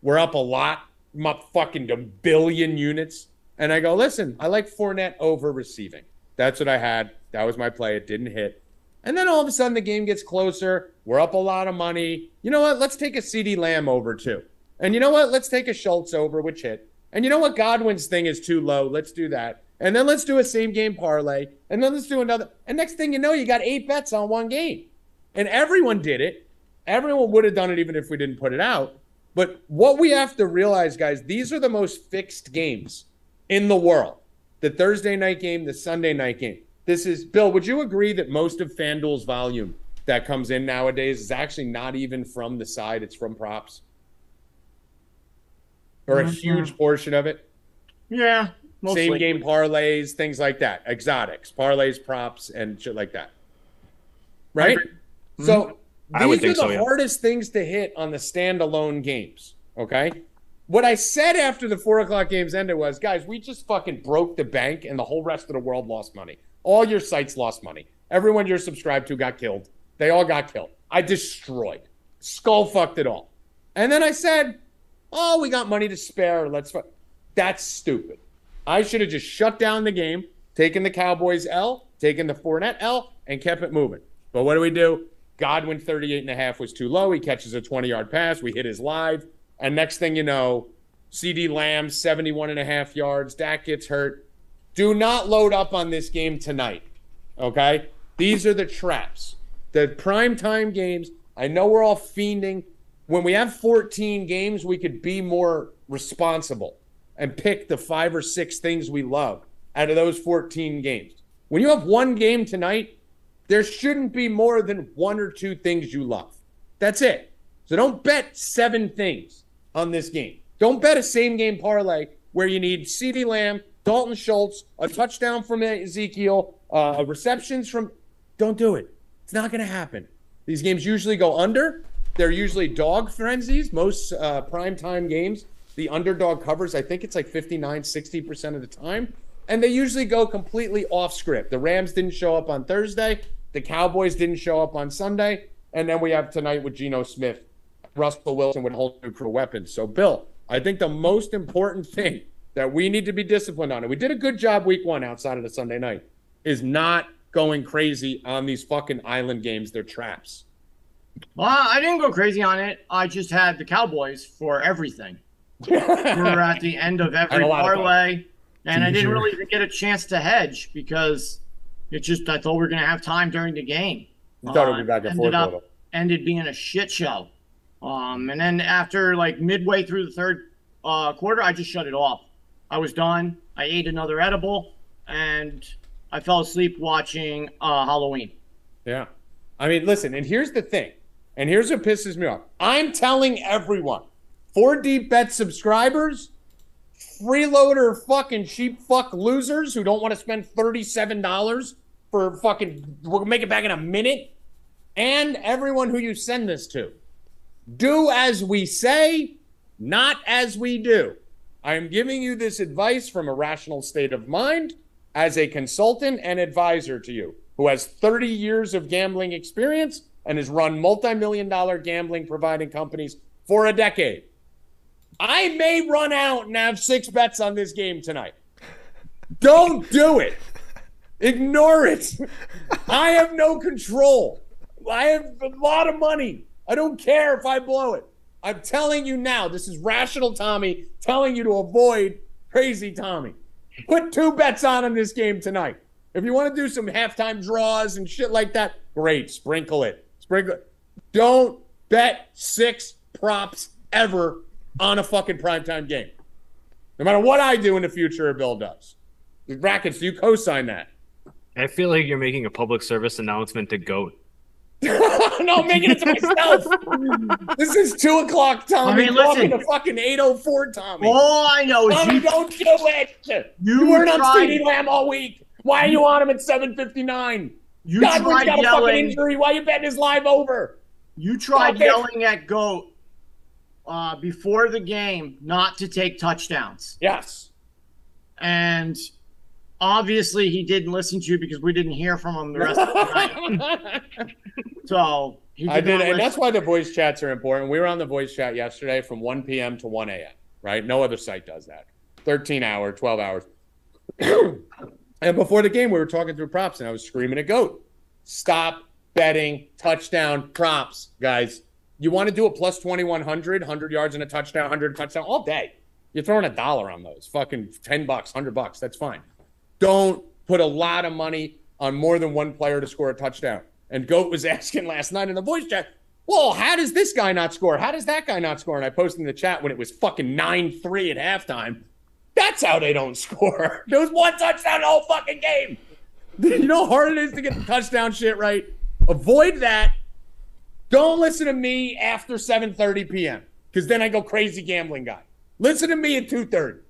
We're up a lot. I'm up fucking a billion units. And I go, listen, I like Fournette over receiving. That's what I had. That was my play. It didn't hit. And then all of a sudden the game gets closer. We're up a lot of money. You know what? Let's take a CeeDee Lamb over too. And you know what? Let's take a Schultz over, which hit. And you know what? Godwin's thing is too low. Let's do that. And then let's do a same game parlay. And then let's do another. And next thing you know, you got eight bets on one game. And everyone did it. Everyone would have done it even if we didn't put it out. But what we have to realize, guys, these are the most fixed games in the world. The Thursday night game, the Sunday night game. This is Bill, would you agree that most of FanDuel's volume that comes in nowadays is actually not even from the side, it's from props? Or a Mhm. huge portion of it? yeah. Mostly. Same game parlays, things like that, exotics, parlays, props, and shit like that. Right? agree. So I would these are think the so, yeah. hardest things to hit on the standalone games. Okay. What I said after the four o'clock games ended was, guys, we just fucking broke the bank and the whole rest of the world lost money. All your sites lost money. Everyone you're subscribed to got killed. They all got killed. I destroyed, skull fucked it all. And then I said, oh, we got money to spare. Let's. Fu-. That's stupid. I should have just shut down the game, taken the Cowboys L, taken the Fournette L, and kept it moving. But what do we do? Godwin 38 and a half was too low. He catches a 20 yard pass. We hit his live. And next thing you know, CeeDee Lamb 71 and a half yards. Dak gets hurt. Do not load up on this game tonight. Okay? These are the traps. The prime time games. I know we're all fiending. When we have 14 games, we could be more responsible and pick the five or six things we love out of those 14 games. When you have one game tonight, there shouldn't be more than one or two things you love. That's it. So don't bet seven things on this game. Don't bet a same game parlay where you need CeeDee Lamb, Dalton Schultz, a touchdown from Ezekiel, uh, receptions from. Don't do it. It's not going to happen. These games usually go under. They're usually dog frenzies. Most uh, primetime games, the underdog covers, I think it's like 59, 60% of the time. And they usually go completely off script. The Rams didn't show up on Thursday. The Cowboys didn't show up on Sunday. And then we have tonight with Geno Smith, Russell Wilson with whole new crew weapons. So, Bill, I think the most important thing that we need to be disciplined on, and we did a good job week one outside of the Sunday night, is not going crazy on these fucking island games. They're traps. Well, I didn't go crazy on it. I just had the Cowboys for everything. we were at the end of every parlay, and I didn't really get a chance to hedge because it just I thought we were going to have time during the game. You thought uh, it would be back and ended forth. Up, ended being a shit show. Um, and then after like midway through the third uh, quarter, I just shut it off. I was done. I ate another edible, and I fell asleep watching uh, Halloween. Yeah. I mean, listen, and here's the thing, and here's what pisses me off. I'm telling everyone, four deep bet subscribers, freeloader fucking cheap fuck losers who don't want to spend $37 for fucking, we'll make it back in a minute, and everyone who you send this to. Do as we say, not as we do. I am giving you this advice from a rational state of mind as a consultant and advisor to you who has 30 years of gambling experience and has run multi million dollar gambling providing companies for a decade. I may run out and have six bets on this game tonight. Don't do it. Ignore it. I have no control. I have a lot of money. I don't care if I blow it. I'm telling you now, this is rational Tommy telling you to avoid crazy Tommy. Put two bets on in this game tonight. If you want to do some halftime draws and shit like that, great. Sprinkle it. Sprinkle it. Don't bet six props ever on a fucking primetime game. No matter what I do in the future Bill does. Brackets, do you co-sign that? I feel like you're making a public service announcement to GOAT. no, I'm making it to myself. this is two o'clock, Tommy. I mean, listen, to fucking eight oh four, Tommy. All I know is Tommy, you don't do it. You, you weren't on CeeDee Lamb all week. Why are you on him at seven fifty nine? You Godwin's got yelling, a fucking injury. Why are you betting his live over? You tried Stop yelling it. at Goat uh, before the game not to take touchdowns. Yes. And obviously he didn't listen to you because we didn't hear from him the rest of the night. so did I did, and that's why the voice chats are important. We were on the voice chat yesterday from 1 p.m. to 1 a.m. Right? No other site does that. 13 hour, 12 hours. and before the game, we were talking through props, and I was screaming at Goat, "Stop betting touchdown props, guys! You want to do a plus 2100, 100 yards and a touchdown, 100 touchdown all day. You're throwing a dollar on those, fucking 10 bucks, 100 bucks. That's fine." Don't put a lot of money on more than one player to score a touchdown. And Goat was asking last night in the voice chat, well, how does this guy not score? How does that guy not score? And I posted in the chat when it was fucking 9 3 at halftime. That's how they don't score. There was one touchdown the whole fucking game. You know how hard it is to get the touchdown shit right? Avoid that. Don't listen to me after 7:30 p.m. because then I go crazy gambling guy. Listen to me at 2:30.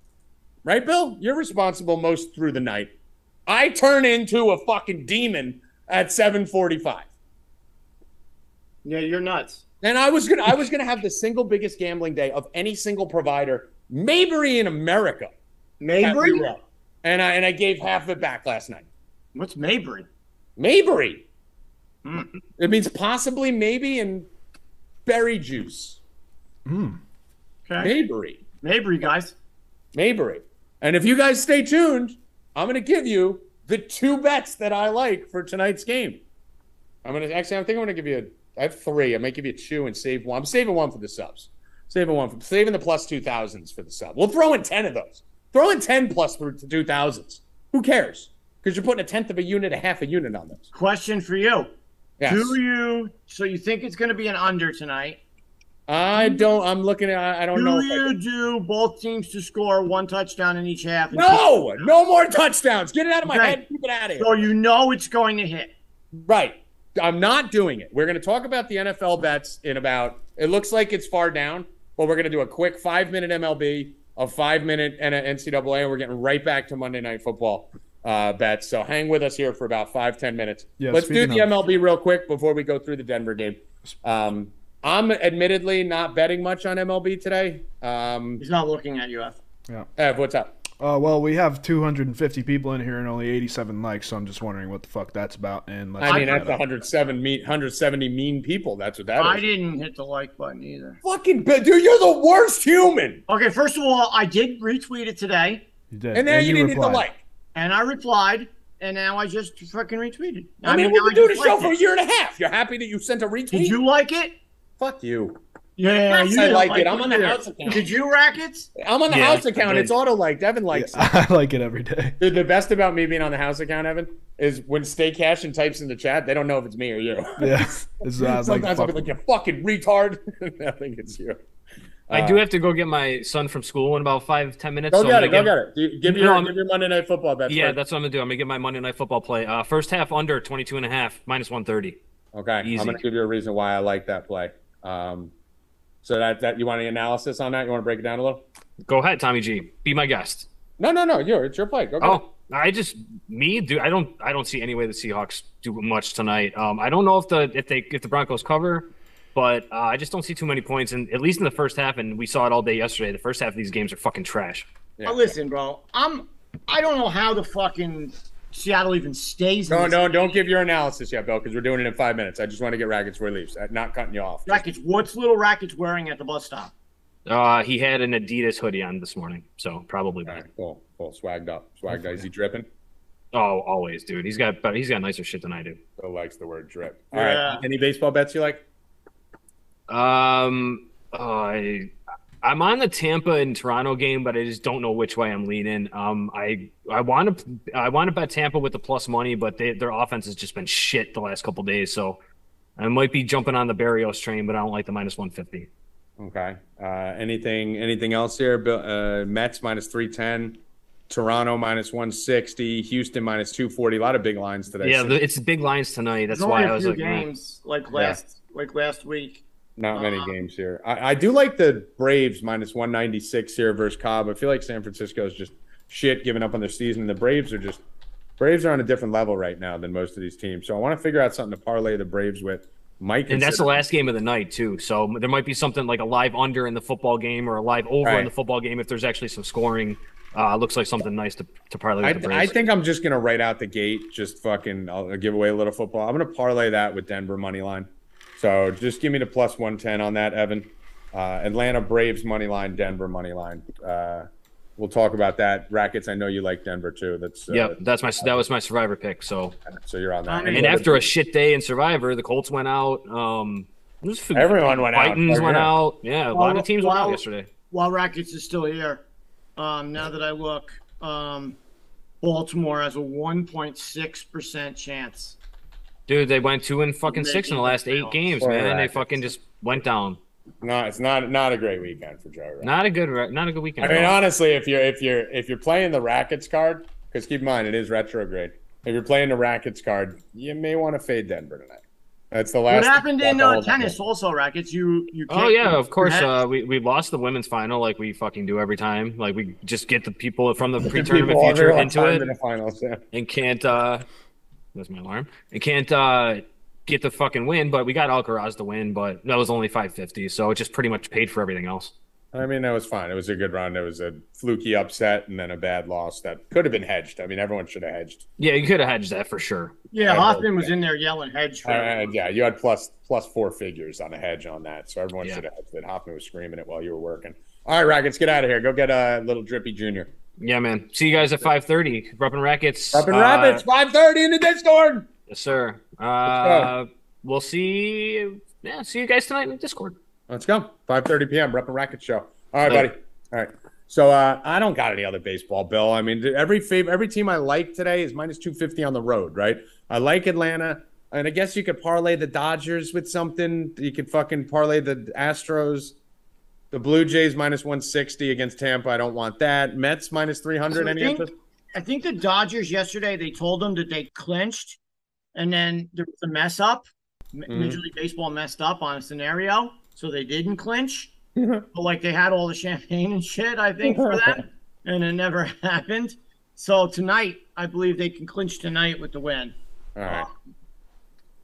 Right, Bill? You're responsible most through the night. I turn into a fucking demon at 7:45. Yeah, you're nuts. And I was gonna I was gonna have the single biggest gambling day of any single provider, maybe in America. Maybury? And I and I gave half of it back last night. What's Maybury? Maybury. Mm. It means possibly, maybe, and berry juice. Mm. Okay. Maybury. Maybury, guys. Maybury. And if you guys stay tuned, I'm going to give you the two bets that I like for tonight's game. I'm going to actually, I think I'm going to give you a, I have three. I might give you two and save one. I'm saving one for the subs. Saving one for saving the plus plus two thousands for the sub. We'll throw in ten of those. Throw in ten plus two thousands. Who cares? Because you're putting a tenth of a unit, a half a unit on those. Question for you. Yes. Do you so you think it's going to be an under tonight? I don't. I'm looking at. I don't Do know. if I- you do both teams to score one touchdown in each half? No, no more touchdowns. Get it out of my Okay. head. Keep it out of here. So you know it's going to hit. Right. I'm not doing it. We're going to talk about the NFL bets in about, it looks like it's far down, but we're going to do a quick five minute MLB, a five minute N- NCAA, and we're getting right back to Monday Night Football uh, bets. So hang with us here for about five ten minutes. Yeah, Let's do the of- MLB real quick before we go through the Denver game. Um, I'm admittedly not betting much on MLB today. Um, He's not looking at you. F. Ev, what's up? Uh, well, we have 250 people in here and only 87 likes, so I'm just wondering what the fuck that's about. And let's I mean, that's that 107 mean, 170 mean people. That's what that is. I didn't hit the like button either. Fucking, dude, you're the worst human. Okay, first of all, I did retweet it today, You did. And now you, didn't hit the like. and I replied, and now I just fucking retweeted. I, mean, now we've been doing a show liked for a year and a half. You're happy that you sent a retweet? Did you like it? Fuck you. Yeah, Yes, you I didn't like it. I'm on the either. house account. Did you rackets? I'm on the Yeah, house I account. It's auto like. Devin likes it. I like it every day. Dude, the best about me being on the house account, Evan, is when Stay Cash and types in the chat, they don't know if it's me or you. Yeah. This is, uh, like, Sometimes I'll be like, you fucking retard. I think it's you. I do have to go get my son from school in about five ten minutes. Go so get I'm it. Go gonna get it. Do- Give No, your, I'm- give your Monday Night Football bet. Yeah, first. that's what I'm gonna do. I'm gonna get my Monday Night Football play. Uh, first half under 22 and a half, minus 130. Okay, Easy. I'm going to give you a reason why I like that play. Um, so that that you want any analysis on that? You want to break it down a little? Go ahead, Tommy G. Be my guest. No, no, no. You're it's your play. Go. get it. Oh, I just me do. I don't. I don't see any way the Seahawks do much tonight. Um, I don't know if the if they if the Broncos cover, but uh, I just don't see too many points. And at least in the first half, and we saw it all day yesterday. The first half of these games are fucking trash. Yeah. Listen, bro. I'm. I don't know how the fucking Seattle even stays. in No, this no, don't give your analysis yet, Bill, because we're doing it in five minutes. I just want to get Rackets before he leaves. Uh, Not cutting you off. Rackets. What's little Rackets wearing at the bus stop? Uh, he had an Adidas hoodie on this morning, so probably All bad. right, cool, cool. Swagged up. Swagged up. Is he dripping? Oh, always, dude. He's got but he's got nicer shit than I do. Bill likes the word drip. All Yeah. right. Any baseball bets you like? Um, uh, I, I'm on the Tampa and Toronto game, but I just don't know which way I'm leaning. Um, I I want to I want to bet Tampa with the plus money, but they, their offense has just been shit the last couple days, so I might be jumping on the Berrios train, but I don't like the minus 150. Okay. Uh, anything anything else here? Bill, uh, Mets minus 310. Toronto minus 160. Houston minus 240. A lot of big lines today. Yeah, the, it's big lines tonight. That's There's why only I a was few like, eh. games like last like last week. Not many Uh, games here. I, I do like the Braves minus 196 here versus Cobb. I feel like San Francisco is just shit giving up on their season. The Braves are just Braves are on a different level right now than most of these teams. So I want to figure out something to parlay the Braves with. Mike, and that's the last game of the night too. So there might be something like a live under in the football game or a live over Right. in the football game if there's actually some scoring. Uh, looks like something nice to to parlay I, with the I think I'm just gonna right out the gate, just fucking. I'll, I'll give away a little football. I'm gonna parlay that with Denver money line. So just give me the plus 110 on that, Evan. Uh, Atlanta Braves money line, Denver money line. Uh, we'll talk about that. Rackets. I know you like Denver too. That's uh, Yep, that's my that was my survivor pick. So So you're on that. I Any and other- after a shit day in survivor, the Colts went out. Um, there's Everyone went out. Titans went out. Yeah, a lot of teams went out yesterday. While Rackets is still here, um, now that I look, um, Baltimore has a 1.6 percent chance. Dude, they went two and fucking six in the last eight games, Poor man. They fucking just went down. no, it's not not a great weekend for Joe. Right? Not a good, not a good weekend. I mean, honestly, if you're if you're if you're playing the Rackets card, because keep in mind it is retrograde. If you're playing the Rackets card, you may want to fade Denver tonight. That's the last. What happened in uh, whole- tennis? Also, Rackets. You you. Oh can't- yeah, of course. Uh, we we lost the women's final like we fucking do every time. Like we just get the people from the pre-tournament future into it in the finals. Yeah. and can't. uh That's my alarm. And can't uh get the fucking win. But we got Alcaraz to win, but that was only five fifty, so it just pretty much paid for everything else. I mean, that was fine. It was a good run. It was a fluky upset and then a bad loss that could have been hedged. I mean, everyone should have hedged. Yeah, you could have hedged that for sure. Yeah, I Hoffman know. was in there yelling hedge. For Uh, yeah, you had plus plus four figures on a hedge on that, so everyone Yeah. should have hedged it. Hoffman was screaming it while you were working. All right, Rackets, get out of here. Go get a little drippy junior. Yeah, man. See you guys at five thirty. Ruppin Rackets. Up in Uh, five thirty in the Discord. Yes, sir. Uh, we'll see. Yeah, see you guys tonight in the Discord. Let's go. 5:30 p.m. Rep and Racket Show. All right, Later. buddy. All right. So uh, I don't got any other baseball, Bill. I mean, every fav- every team I like today is minus 250 on the road, right? I like Atlanta. And I guess you could parlay the Dodgers with something. You could fucking parlay the Astros. The Blue Jays minus 160 against Tampa. I don't want that. Mets minus 300. So I Any think-? I think the Dodgers yesterday they told them that they clinched, and then there was a mess up. M- Mhm. Major League Baseball messed up on a scenario, so they didn't clinch. but like they had all the champagne and shit, I think for that, and it never happened. So tonight, I believe they can clinch tonight with the win. All right.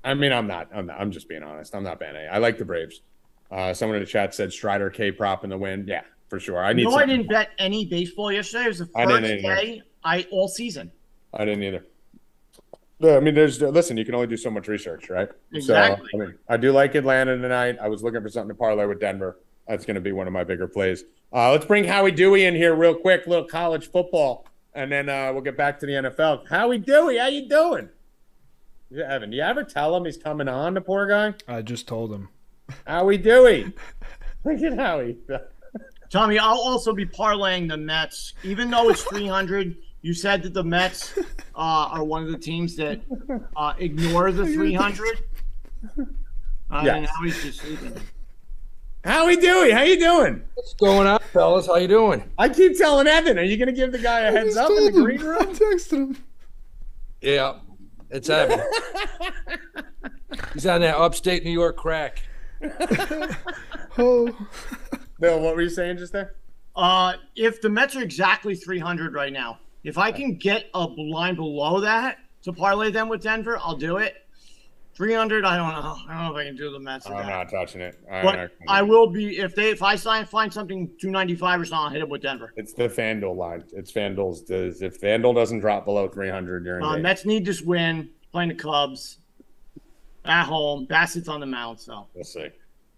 I mean, I'm not. I'm not. I'm just being honest. I'm not ban I like the Braves. Uh, someone in the chat said Strider K prop in the win. Yeah, for sure. I need. To. No, I didn't bet any baseball yesterday. It was the I first didn't either. day I all season. I didn't either. Yeah, I mean, there's listen. You can only do so much research, right? Exactly. So, I mean, I do like Atlanta tonight. I was looking for something to parlay with Denver. That's going to be one of my bigger plays. Uh, let's bring Howie Dewey in here real quick. Little college football, and then uh, we'll get back to the NFL. Howie Dewey, how you doing? Yeah, Evan, do you ever tell him he's coming on? The poor guy. I just told him. Howie Dewey. Look at Howie. Tommy, I'll also be parlaying the Mets, even though it's 300. You said that the Mets uh, are one of the teams that uh, ignore the 300. Uh, And Yes. now he's just sleeping. Howie Dewey, how you doing? What's going on, fellas? How you doing? I keep telling Evan, are you going to give the guy a heads up in the green I room? texted him. Yeah, it's Evan. He's on that upstate New York crack. Oh, Bill, what were you saying just there? Uh, if the Mets are exactly 300 right now, if I can get a line below that to parlay them with Denver, I'll do it. 300, I don't know. I don't know if I can do the Mets. I'm not touching it. I'm But I will be if they if I sign find something 295 or something, I'll hit it with Denver. It's the FanDuel line. It's FanDuel's. Does if FanDuel doesn't drop below 300, you're in. Uh. Mets need this win. Playing the Cubs at home. Bassitt's on the mound, so We'll see.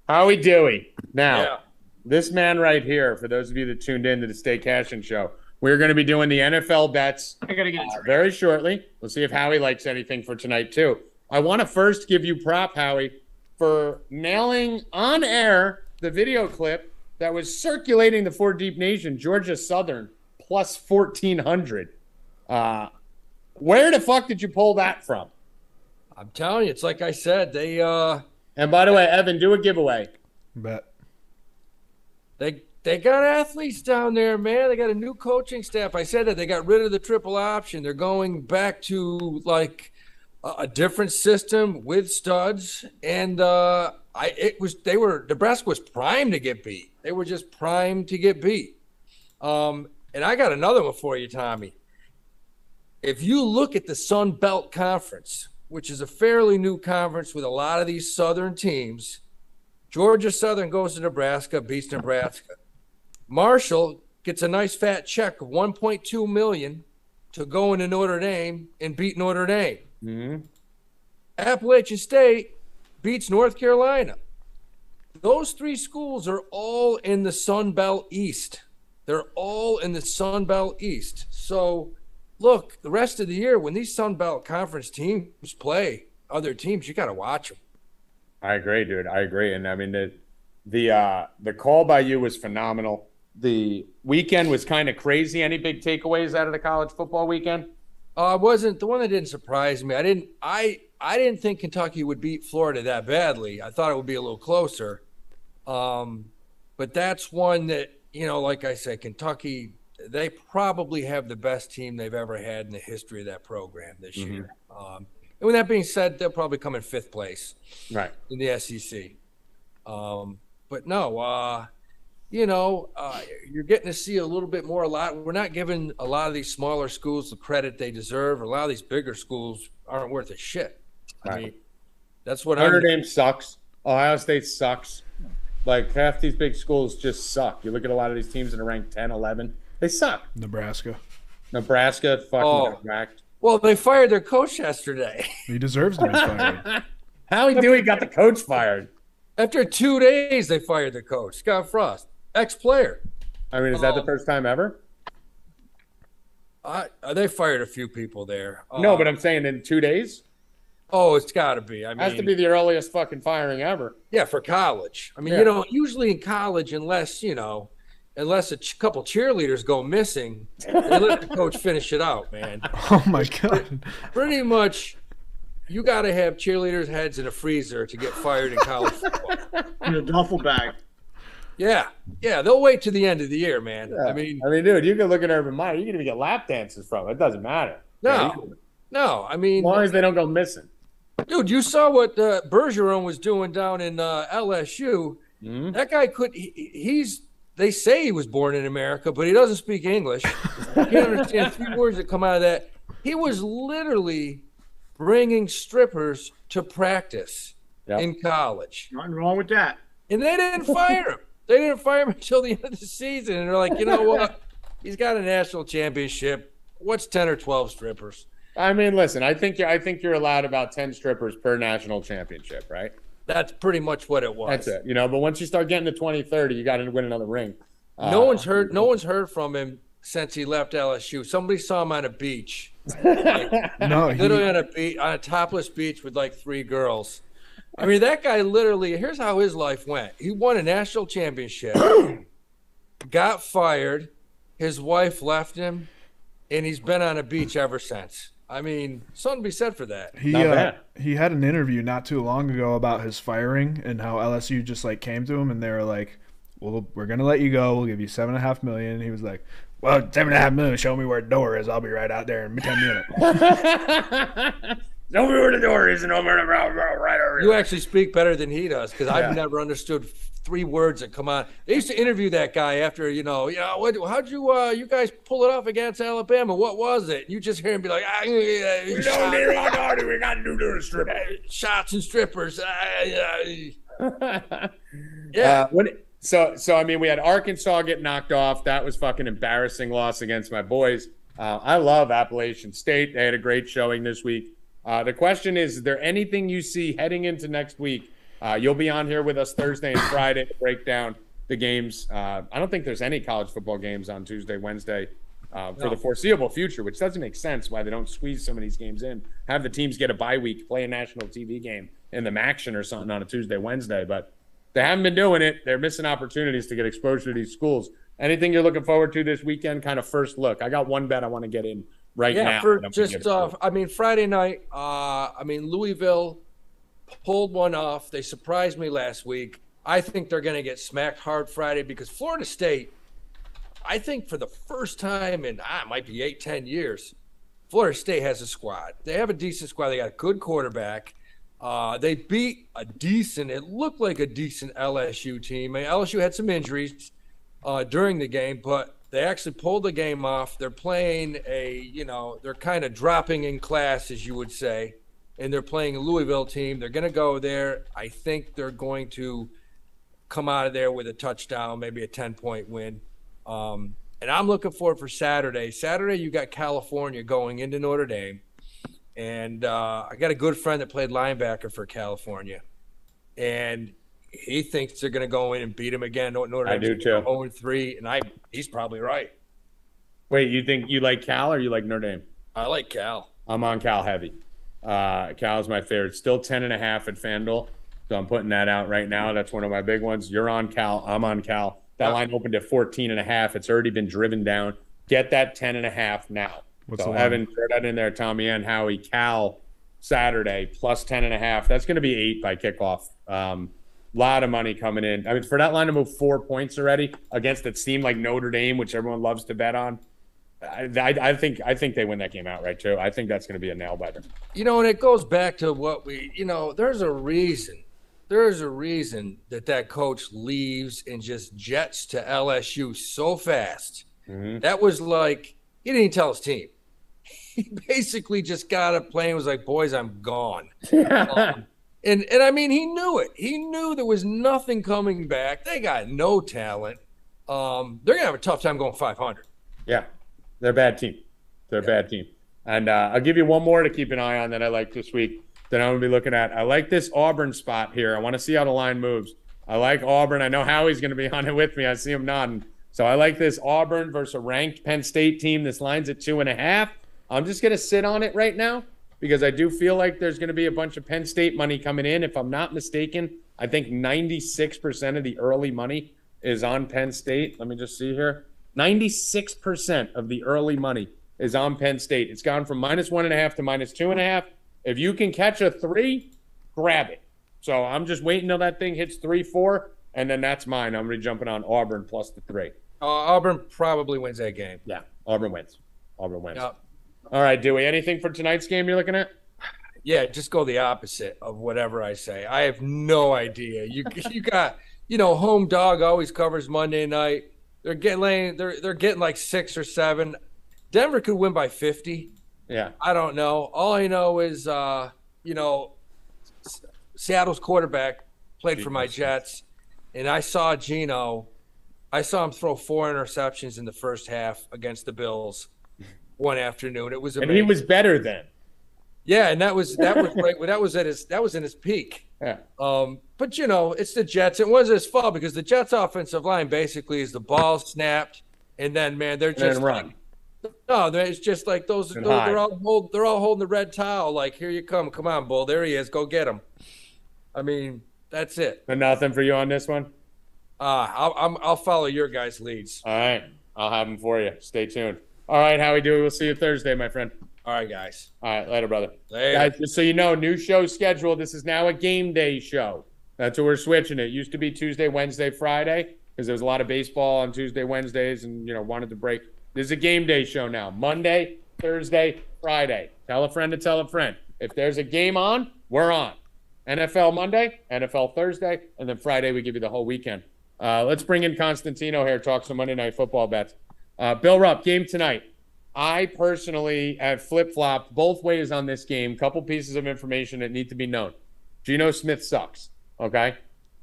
Howie Dewey. Now, Yeah. this man right here, for those of you that tuned in to the Stay Cashin show, we're going to be doing the NFL bets I gotta get uh, very shortly. We'll see if Howie likes anything for tonight too. I want to first give you prop, Howie, for nailing on air the video clip that was circulating the Four Deep Nation, Georgia Southern plus fourteen hundred. Uh, where the fuck did you pull that from? I'm telling you, it's like I said. They uh, And by the way, Evan, do a giveaway. bet. they they got athletes down there, man. They got a new coaching staff. I said that they got rid of the triple option. They're going back to like a, a different system with studs, and uh, I it was they were Nebraska was primed to get beat. They were just primed to get beat. Um, and I got another one for you, Tommy. If you look at the Sun Belt Conference, which is a fairly new conference with a lot of these Southern teams, Georgia Southern goes to Nebraska, beats Nebraska. Marshall gets a nice fat check of 1.2 million to go into Notre Dame and beat Notre Dame. Mm-hmm. Appalachian State beats North Carolina. Those three schools are all in the Sun Belt East. They're all in the Sun Belt East. So, look, the rest of the year, when these Sun Belt Conference teams play other teams, you got to watch them. I agree, dude. I agree. And I mean the the uh the call by you was phenomenal. The weekend was kind of crazy. Any big takeaways out of the college football weekend? Uh, wasn't the one that didn't surprise me. I didn't. I I didn't think Kentucky would beat Florida that badly. I thought it would be a little closer. Um, but that's one that you know, like I said, Kentucky. They probably have the best team they've ever had in the history of that program this year. Um, and with that being said, they'll probably come in fifth place Right. in the SEC. Um, but no, uh, you know, uh, you're getting to see a little bit more. A lot. We're not giving a lot of these smaller schools the credit they deserve. A lot of these bigger schools aren't worth a shit. I mean, that's what Notre I'm. Dame sucks. Ohio State sucks. Like half these big schools just suck. You look at a lot of these teams that are ranked 10, 11. They suck. Nebraska. Nebraska fucking Oh. got whacked. Well, they fired their coach yesterday. He deserves to be fired. Howie Dewey got the coach fired. After two days, they fired their coach, Scott Frost, ex-player. I mean, is that the Um, first time ever? Uh, they fired a few people there. No, Uh, but I'm saying in two days. oh, it's got to be. I mean, Has to be the earliest fucking firing ever. Yeah, for college. I mean, Yeah. you know, usually in college, unless you know, unless a ch- couple cheerleaders go missing, they let the coach finish it out, man. Oh my god. Pretty much, you got to have cheerleaders' heads in a freezer to get fired in college football. In a duffel bag. Yeah, yeah, they'll wait to the end of the year, man. I mean, I mean, dude, you can look at Urban Meyer. You can even get lap dances from it. It doesn't matter. Yeah, no, can- no. I mean, as mean, long as they don't go missing. dude, you saw what uh, Orgeron was doing down in uh, LSU. Mhm. That guy could. He, he's. They say he was born in America, but he doesn't speak English. He can't understand three words that come out of that. He was literally bringing strippers to practice Yep. in college, Nothing wrong with that. and they didn't fire him. They didn't fire him until the end of the season, and they're like, you know what? He's got a national championship. What's ten or twelve strippers? I mean, listen, I think you're, I think you're allowed about ten strippers per national championship, right? That's pretty much what it was. That's it. You know, but once you start getting to 20, 30, you got to win another ring. No Uh, one's heard. No one's heard from him since he left LSU. Somebody saw him on a beach, No, he, literally on a beach, on a topless beach with like three girls. I mean, that guy literally. Here's how his life went. He won a national championship, got fired, his wife left him, and he's been on a beach ever since. I mean, something to be said for that. he Not uh, bad. he had an interview not too long ago about his firing and how LSU just like came to him and they were like, "Well, we're gonna let you go. We'll give you seven and a half million." And he was like, "Well, seven and a half million. Show me where the door is. I'll be right out there in ten minutes." Know me where the door is and know where the right over You actually speak better than he does because Yeah. I've never understood three words that come on. They used to interview that guy after, you know, you know, what, how'd you, uh, you guys pull it off against Alabama? What was it? You just hear him be like, ah, yeah, We don't need our daughter. We got to do the strip. shots and strippers. ah, yeah. Yeah. Uh, when so so I mean we had Arkansas get knocked off. That was fucking embarrassing loss against my boys. Uh, I love Appalachian State. They had a great showing this week. Uh, the question is: Is there anything you see heading into next week? Uh, you'll be on here with us Thursday and Friday to break down the games. Uh, I don't think there's any college football games on Tuesday, Wednesday. Uh, for No. the foreseeable future, which doesn't make sense why they don't squeeze some of these games in. Have the teams get a bye week, play a national TV game in the action or something on a Tuesday, Wednesday. But they haven't been doing it. They're missing opportunities to get exposure to these schools. Anything you're looking forward to this weekend? Kind of first look. I got one bet I want to get in right yeah, now. for gonna get just, uh, I mean, Friday night, uh, I mean, Louisville pulled one off. They surprised me last week. I think they're going to get smacked hard Friday because Florida State, I think for the first time in, ah, might be eight, ten years, Florida State has a squad. They have a decent squad. They got a good quarterback. Uh, they beat a decent, it looked like a decent LSU team. I mean, LSU had some injuries uh, during the game, but they actually pulled the game off. They're playing a, you know, they're kind of dropping in class, as you would say, and they're playing a Louisville team. They're going to go there. I think they're going to come out of there with a touchdown, maybe a 10 point win. Um, and I'm looking forward for Saturday. Saturday, you got California going into Notre Dame. And uh, I got a good friend that played linebacker for California. And he thinks they're going to go in and beat him again. Notre Dame I do too. go 0 3, and I he's probably right. Wait, you think you like Cal or you like Notre Dame? I like Cal. I'm on Cal heavy. Uh, Cal's my favorite. Still 10 and a half at FanDuel. So I'm putting that out right now. That's one of my big ones. You're on Cal. I'm on Cal. That line opened at 14 and a half. It's already been driven down. Get that 10 and a half now. What's so? Evan, throw that in there. Tommy and Howie. Cal Saturday plus 10 and a half. That's going to be eight by kickoff. Um, lot of money coming in. I mean, for that line to move four points already against it seemed like Notre Dame, which everyone loves to bet on, I, I, I think I think they win that game outright too. I think that's going to be a nail biter. You know, and it goes back to what we, you know, there's a reason. There's a reason that that coach leaves and just jets to LSU so fast. Mhm. That was like he didn't even tell his team. He basically just got a plane and was like, "Boys, I'm gone." Um, and and I mean, he knew it. He knew there was nothing coming back. They got no talent. Um, they're gonna have a tough time going 500. Yeah, they're a bad team. They're a bad team. And uh, I'll give you one more to keep an eye on that I like this week that I'm going to be looking at. I like this Auburn spot here. I want to see how the line moves. I like Auburn. I know Howie's going to be on it with me. I see him nodding. So I like this Auburn versus a ranked Penn State team. This line's at two and a half. I'm just going to sit on it right now because I do feel like there's going to be a bunch of Penn State money coming in. If I'm not mistaken, I think 96% of the early money is on Penn State. Let me just see here. 96% of the early money is on Penn State. It's gone from minus one and a half to minus two and a half. If you can catch a three, grab it. So I'm just waiting till that thing hits three, four, and then that's mine. I'm gonna be jumping on Auburn plus the three. Uh, Auburn probably wins that game. Yeah, Auburn wins. Auburn wins. Yep. All right, Dewey. Anything for tonight's game you're looking at? Yeah, just go the opposite of whatever I say. I have no idea. You you got you know home dog always covers Monday night. They're getting laying, they're they're getting like six or seven. Denver could win by fifty. Yeah. I don't know. All I know is uh, you know S- Seattle's quarterback played for my Jets, and I saw Geno. I saw him throw four interceptions in the first half against the Bills one afternoon. It was And he was better then. Yeah, and that was that was right. That was at his that was in his peak. Yeah. Um, but you know, it's the Jets. It was his fault because the Jets' offensive line basically is the ball snapped, and then man, they're just run. no, it's just like those. Those they're all hold, they're all holding the red towel. Like here you come, come on, bull. There he is. Go get him. I mean, that's it. But nothing for you on this one. Uh, I'll I'm, I'll follow your guys' leads. All right, I'll have them for you. Stay tuned. All right, Howie Dewey. We'll see you Thursday, my friend. All right, guys. All right, later, brother. Later. Guys, just so you know, new show schedule. This is now a game day show. That's what we're switching. It used to be Tuesday, Wednesday, Friday because there was a lot of baseball on Tuesday, Wednesdays, and you know wanted to break. This is a game day show now. Monday, Thursday, Friday. Tell a friend to tell a friend. If there's a game on, we're on. NFL Monday, NFL Thursday, and then Friday we give you the whole weekend. Uh, let's bring in Constantino here. Talk some Monday Night Football bets. Uh, Bill Rupp, game tonight. I personally have flip flopped both ways on this game. Couple pieces of information that need to be known. Geno Smith sucks. Okay.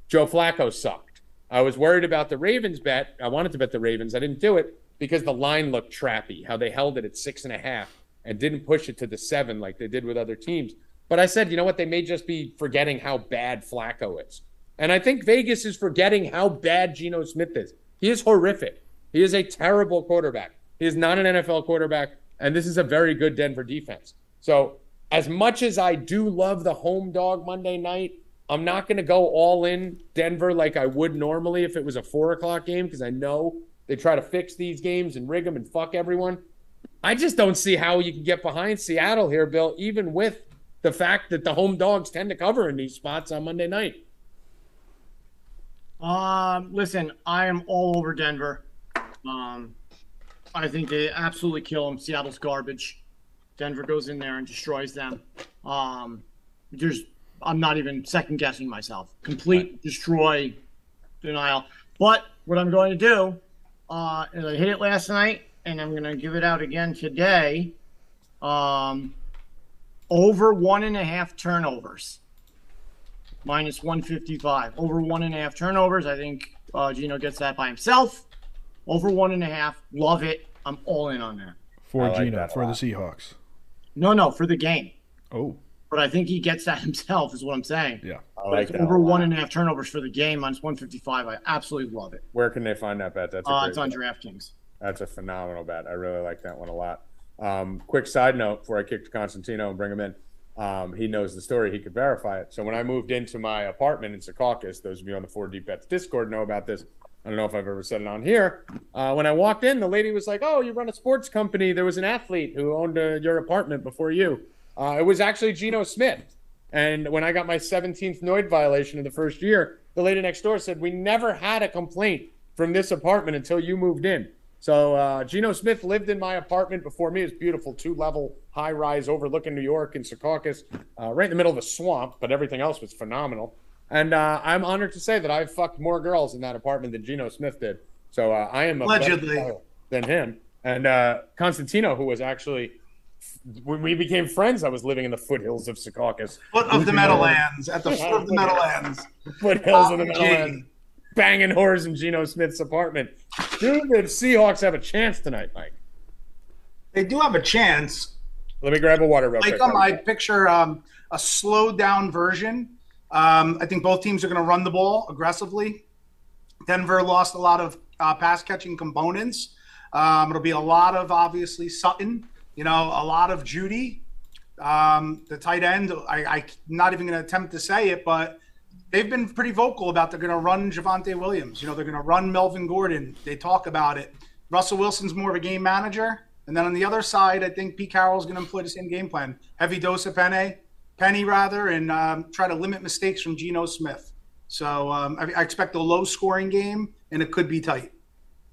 Joe Flacco sucked. I was worried about the Ravens bet. I wanted to bet the Ravens. I didn't do it because the line looked trappy, how they held it at six and a half and didn't push it to the seven like they did with other teams. But I said, you know what? They may just be forgetting how bad Flacco is. And I think Vegas is forgetting how bad Geno Smith is. He is horrific. He is a terrible quarterback. He is not an NFL quarterback, and this is a very good Denver defense. So, as much as I do love the home dog Monday night, I'm not going to go all in Denver like I would normally if it was a four o'clock game because I know they try to fix these games and rig them and fuck everyone. I just don't see how you can get behind Seattle here, Bill, even with the fact that the home dogs tend to cover in these spots on Monday night. Um, listen, I am all over Denver. Um, I think they absolutely kill them. Seattle's garbage. Denver goes in there and destroys them. Um, there's, I'm not even second guessing myself. Complete destroy, denial. But what I'm going to do, uh, is I hit it last night, and I'm going to give it out again today. Um, over one and a half turnovers minus 155. Over one and a half turnovers. I think uh, Geno gets that by himself. Over one and a half. Love it. I'm all in on that. for I like Geno that for the. Seahawks. No, no, for the game. Oh, But I think he gets that himself, is what I'm saying. yeah. I like that. over one and a half turnovers for the game, minus 155. I absolutely love it. Where can they find that bet? That's a Uh, it's on bet. DraftKings. That's a phenomenal bet. I really like that one a lot. Um, quick side note before I kick to Constantino and bring him in. Um, he knows the story. He could verify it. So when I moved into my apartment in Secaucus, those of you on the 4D Bets Discord know about this. I don't know if I've ever said it on here. Uh, when I walked in, the lady was like, "Oh, you run a sports company. There was an athlete who owned uh, your apartment before you." Uh, it was actually Geno Smith. And when I got my 17th Noid violation in the first year, the lady next door said, We never had a complaint from this apartment until you moved in. So uh, Geno Smith lived in my apartment before me. It's beautiful, two level, high rise overlooking New York and Secaucus, uh, right in the middle of a swamp, but everything else was phenomenal. And uh, I'm honored to say that I've fucked more girls in that apartment than Geno Smith did. So uh, I am Allegedly. than him. And uh, Constantino, who was actually, when we became friends, I was living in the foothills of Secaucus. Foot of the Meadowlands, at the foot of the Meadowlands. foothills of the Meadowlands, banging whores in Geno Smith's apartment. Do the Seahawks have a chance tonight, Mike? They do have a chance. Let me grab a water real Like quick. um, I picture um, a slowed down version. Um, I think both teams are going to run the ball aggressively. Denver lost a lot of uh, pass catching components. Um, it'll be a lot of obviously Sutton, you know, a lot of Jeudy. Um, the tight end, I, I'm not even going to attempt to say it, but they've been pretty vocal about they're going to run Javonte Williams. You know, they're going to run Melvin Gordon. They talk about it. Russell Wilson's more of a game manager. And then on the other side, I think Pete Carroll's going to employ the same game plan. Heavy dose of Penne, Penny rather, and um, try to limit mistakes from Geno Smith. So um, I, I expect a low scoring game, and it could be tight.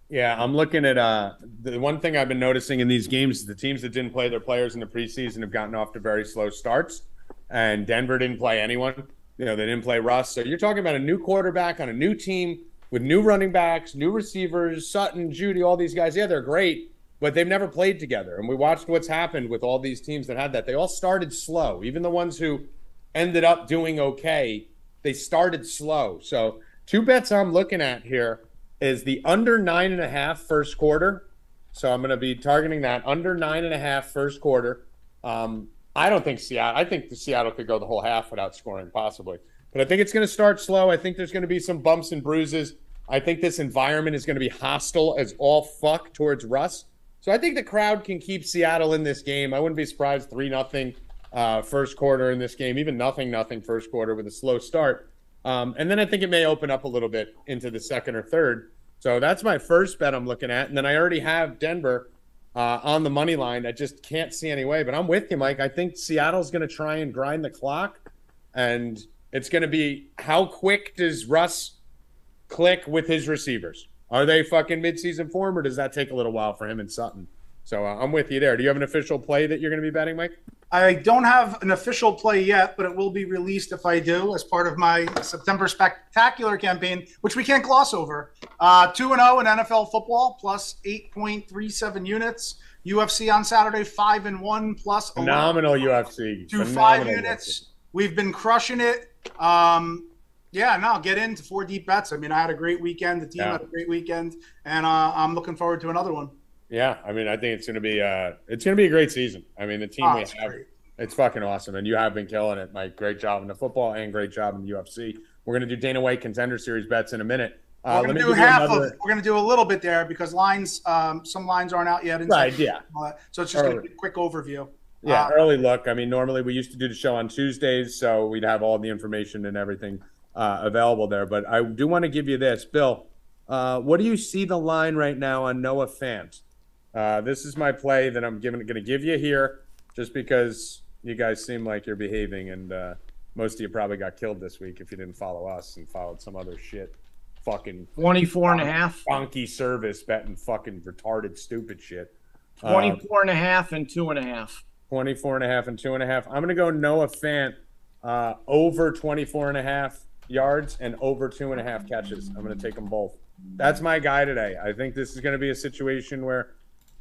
Yeah, I'm looking at uh, the one thing I've been noticing in these games the teams that didn't play their players in the preseason have gotten off to very slow starts, and Denver didn't play anyone. You know, they didn't play Russ. So you're talking about a new quarterback on a new team with new running backs, new receivers, Sutton, Jeudy, all these guys. Yeah, they're great, but they've never played together. And we watched what's happened with all these teams that had that. They all started slow. Even the ones who ended up doing okay, they started slow. So two bets I'm looking at here is the under nine and a half first quarter. So I'm going to be targeting that under nine and a half first quarter. Um, I don't think Seattle. I think the Seattle could go the whole half without scoring, possibly. But I think it's going to start slow. I think there's going to be some bumps and bruises. I think this environment is going to be hostile as all fuck towards Russ. So I think the crowd can keep Seattle in this game. I wouldn't be surprised three nothing uh, first quarter in this game, even nothing nothing first quarter with a slow start. Um, and then I think it may open up a little bit into the second or third. So that's my first bet I'm looking at. And then I already have Denver uh, on the money line. I just can't see any way. But I'm with you, Mike. I think Seattle's going to try and grind the clock. And it's going to be how quick does Russ click with his receivers? Are they fucking midseason form, or does that take a little while for him and Sutton? So uh, I'm with you there. Do you have an official play that you're going to be betting, Mike? I don't have an official play yet, but it will be released if I do as part of my September spectacular campaign, which we can't gloss over. Uh, 2 and 0 in NFL football, plus 8.37 units. UFC on Saturday, 5 and 1, plus phenomenal UFC. To 5 units. We've been crushing it. Um, yeah, no, get into four deep bets. I mean, I had a great weekend. The team yeah. had a great weekend, and uh, I'm looking forward to another one. Yeah, I mean, I think it's going to be uh, it's going to be a great season. I mean, the team oh, we have, it's fucking awesome, and you have been killing it, Mike. Great job in the football and great job in the UFC. We're going to do Dana White Contender Series bets in a minute. Uh, we're going to do half another... of. We're to do a little bit there because lines, um, some lines aren't out yet. Right. Yeah. So it's just to be a quick overview. Yeah, uh, early look. I mean, normally we used to do the show on Tuesdays, so we'd have all the information and everything uh, available there. But I do want to give you this, Bill. Uh, what do you see the line right now on Noah Fant? Uh, this is my play that I'm giving, going to give you here, just because you guys seem like you're behaving, and uh, most of you probably got killed this week if you didn't follow us and followed some other shit. Fucking 24 and a half. Funky service betting fucking retarded stupid shit. 24 and a half and two and a half. 24 and a half and two and a half. I'm going to go Noah Fant uh, over 24 and a half yards and over two and a half catches. I'm going to take them both. That's my guy today. I think this is going to be a situation where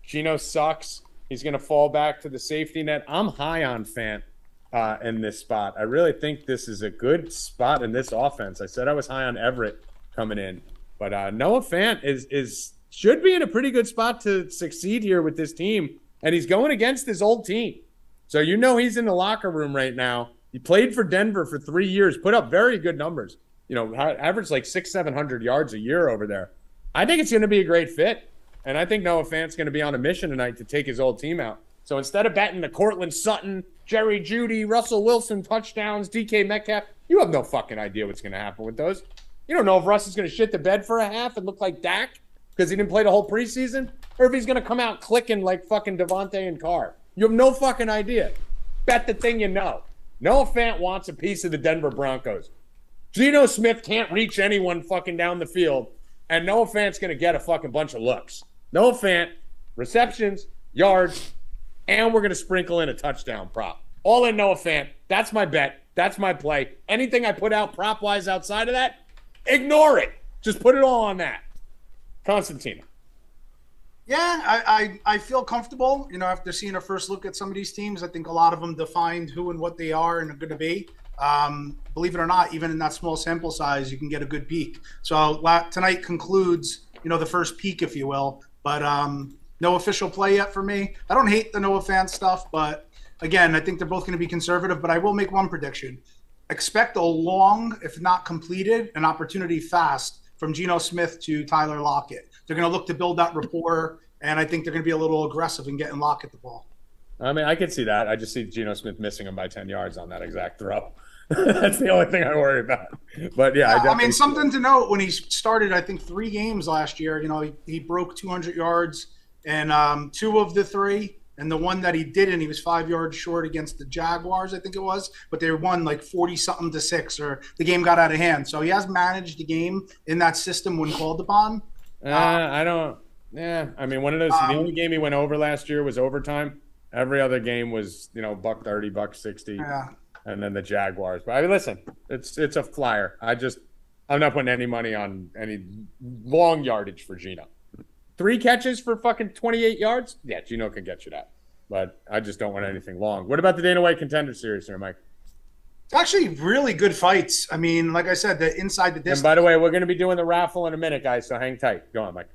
Geno sucks. He's going to fall back to the safety net. I'm high on Fant uh, in this spot. I really think this is a good spot in this offense. I said I was high on Everett coming in, but uh, Noah Fant is is should be in a pretty good spot to succeed here with this team and he's going against his old team. So you know he's in the locker room right now. He played for Denver for three years, put up very good numbers. You know, averaged like six, seven hundred yards a year over there. I think it's going to be a great fit, and I think Noah Fant's going to be on a mission tonight to take his old team out. So instead of betting the Courtland Sutton, Jerry Jeudy, Russell Wilson touchdowns, DK Metcalf, you have no fucking idea what's going to happen with those. You don't know if Russ is going to shit the bed for a half and look like Dak because he didn't play the whole preseason, or if he's going to come out clicking like fucking Davante and Carr. You have no fucking idea. Bet the thing you know. Noah Fant wants a piece of the Denver Broncos. Geno Smith can't reach anyone fucking down the field, and Noah Fant's going to get a fucking bunch of looks. Noah Fant, receptions, yards, and we're going to sprinkle in a touchdown prop. All in Noah Fant. That's my bet. That's my play. Anything I put out prop wise outside of that, ignore it. Just put it all on that. Constantino. Yeah, I, I, I feel comfortable. You know, after seeing a first look at some of these teams, I think a lot of them defined who and what they are and are going to be. Um, believe it or not, even in that small sample size, you can get a good peek. So tonight concludes, you know, the first peek, if you will. But um, no official play yet for me. I don't hate the Noah Fant stuff, but again, I think they're both going to be conservative. But I will make one prediction: expect a long, if not completed, an opportunity fast from Geno Smith to Tyler Lockett. They're going to look to build that rapport, and I think they're going to be a little aggressive in getting Lockett the ball. I mean, I can see that. I just see Geno Smith missing him by 10 yards on that exact throw. That's the only thing I worry about. But yeah, yeah I, I, mean, something to note when he started, I think three games last year. You know, he, he broke 200 yards, and um, two of the three And the one that he didn't, he was five yards short against the Jaguars, I think it was, but they won like 40 something to six, or the game got out of hand. So he has managed the game in that system when called upon. Uh, I don't. Yeah, I mean, one of those. the only game he went over last year was overtime. Every other game was, you know, buck thirty, buck sixty, Yeah. and then the Jaguars. But I mean, listen, it's it's a flyer. I just, I'm not putting any money on any long yardage for Geno. Three catches for fucking 28 yards. Yeah, Geno can get you that. But I just don't want anything long. What about the Dana White contender series here, Mike? It's actually really good fights. I mean, like I said, the inside the And by the way, we're going to be doing the raffle in a minute, guys. So hang tight. Go on, Mike.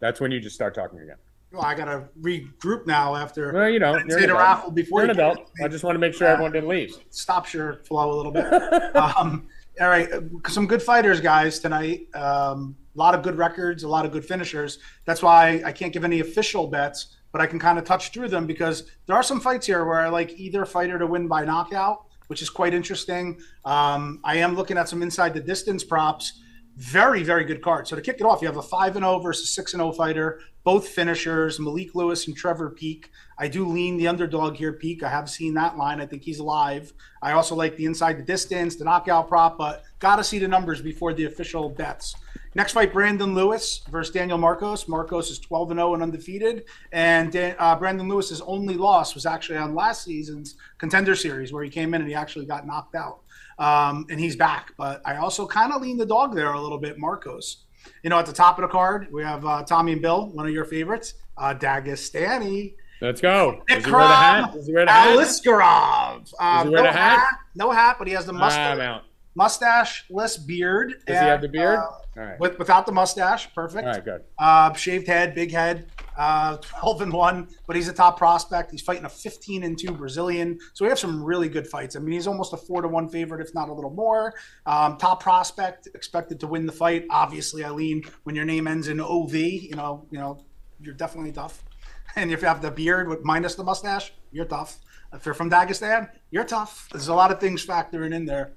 That's when you just start talking again. Well, I got to regroup now after Well, you know, I an adult. raffle before You're an adult. I just want to make sure everyone didn't leave. stops your flow a little bit. um, all right, some good fighters, guys, tonight. Um, a lot of good records, a lot of good finishers. That's why I can't give any official bets, but I can kind of touch through them because there are some fights here where I like either fighter to win by knockout, which is quite interesting. Um, I am looking at some inside the distance props. Very, very good card. So to kick it off, you have a five and zero versus six and zero fighter, both finishers, Malik Lewis and Trevor Peek. I do lean the underdog here, Peek. I have seen that line. I think he's alive. I also like the inside the distance, the knockout prop, but got to see the numbers before the official bets. Next fight, Brandon Lewis versus Daniel Marcos. Marcos is 12 and 0 and undefeated, and uh, Brandon Lewis's only loss was actually on last season's contender series where he came in and he actually got knocked out. Um, and he's back, but I also kind of lean the dog there a little bit, Marcos. You know, at the top of the card, we have uh, Tommy and Bill, one of your favorites, uh, Dagestani. Let's go. Does he wear the hat? Does he wear the hat? Aliskerov. Uh, Does he wear no the hat? No hat, but he has the I'm mustache, mustache-less beard. Does he have the beard? uh, All right. with, without the mustache, perfect. All right, good. Uh, shaved head, big head, uh, 12 and 1, but he's a top prospect. He's fighting a 15 and 2 Brazilian. So we have some really good fights. I mean, he's almost a 4 to 1 favorite, if not a little more. Um, top prospect, expected to win the fight. Obviously, Eileen, when your name ends in OV, you know, you know, you're definitely tough. And if you have the beard with minus the mustache, you're tough. If you're from Dagestan, you're tough. There's a lot of things factoring in there.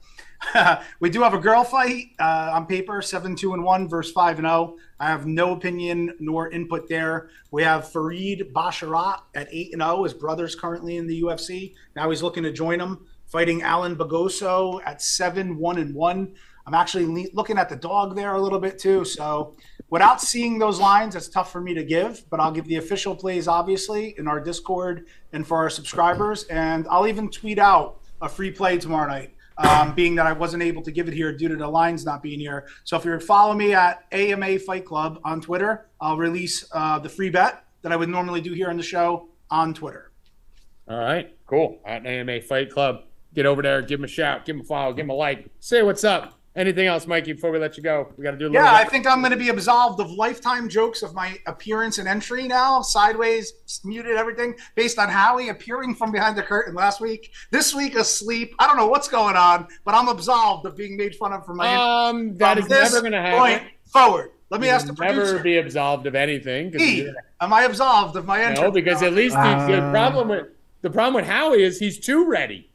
we do have a girl fight uh, on paper, seven two and one versus five and zero. I have no opinion nor input there. We have Farid Basharat at eight and zero. His brother's currently in the UFC. Now he's looking to join him, fighting Allan Begosso at seven one and one. I'm actually le- looking at the dog there a little bit too. So without seeing those lines, it's tough for me to give. But I'll give the official plays obviously in our Discord and for our subscribers, and I'll even tweet out a free play tomorrow night um, being that I wasn't able to give it here due to the lines not being here. So if you're follow me at AMA Fight Club on Twitter, I'll release uh, the free bet that I would normally do here on the show on Twitter. All right, cool. At AMA Fight Club, get over there, give him a shout, give him a follow, give him a like, say what's up. Anything else, Mikey? Before we let you go, we got to do a little. Yeah, I think I'm going to be absolved of lifetime jokes of my appearance and entry now. Sideways, muted everything based on Howie appearing from behind the curtain last week. This week asleep. I don't know what's going on, but I'm absolved of being made fun of for my um, that is never going to happen. point. Forward. Let me You ask the will never producer. be absolved of anything. E, am I absolved of my entry? No, because at least the, the Uh, problem with the problem with Howie is he's too ready.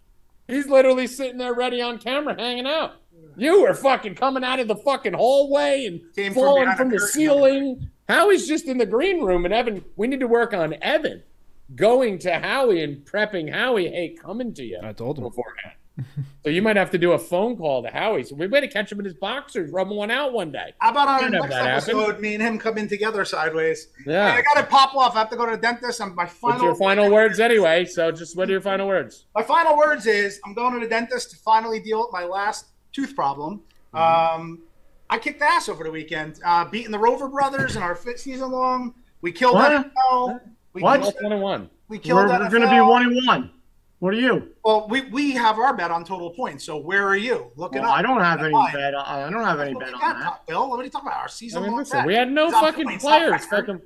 He's literally sitting there ready on camera, hanging out. You were fucking coming out of the fucking hallway and Came falling behind from the the curtain. ceiling. Howie's just in the green room, and Evan. We need to work on Evan going to Howie and prepping Howie. Hey, coming to you I told him. beforehand. so you might have to do a phone call to Howie. So we better catch him in his boxers, rubbing one out one day. How about on the next that happen. episode, me and him come in together sideways? Yeah. Hey, I got to pop off. I have to go to the dentist. I'm my final, What's your final words anyway? So just what are your final words? my final words is I'm going to the dentist to finally deal with my last tooth problem. Mm-hmm. Um, I kicked ass over the weekend, uh, beating the Rover brothers in our fifth season long. We killed What? NFL. We What? killed- One and one. We killed We're, we're going to be one and one. What are you? Well, we, we have our bet on total points. So where are you? Look it Well, up. I don't have any Why? bet. I don't have any bet at on that, that. top, Bill. What are you talking about? Our season I season mean, long listen, bet. we had no It's fucking players. Fucking,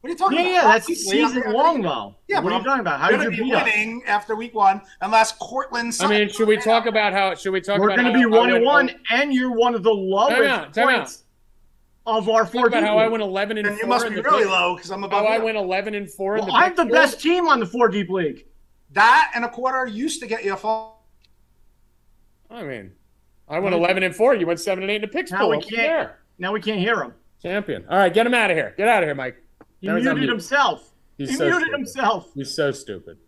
What are you talking Yeah, about? yeah, that's I'm season gonna- long though. Yeah, what are you I'm talking about? How did you be beat us? winning after week one, unless Cortland. I mean, should we talk about how? Should we talk about We're going to be one and one, and you're one of the lowest out, time out. points of our four about how I went eleven and And you must in be really low because I'm above How I went eleven and four in Well, the. I'm the best team on the four deep league. That and a quarter used to get you a fall. I mean, I went eleven and four. You went seven and eight in the picks Now we can't. Now we can't hear him. Champion. All right, get him out of here. Get out of here, Mike. He That muted mute. himself. He's he so muted stupid. himself. He's so stupid.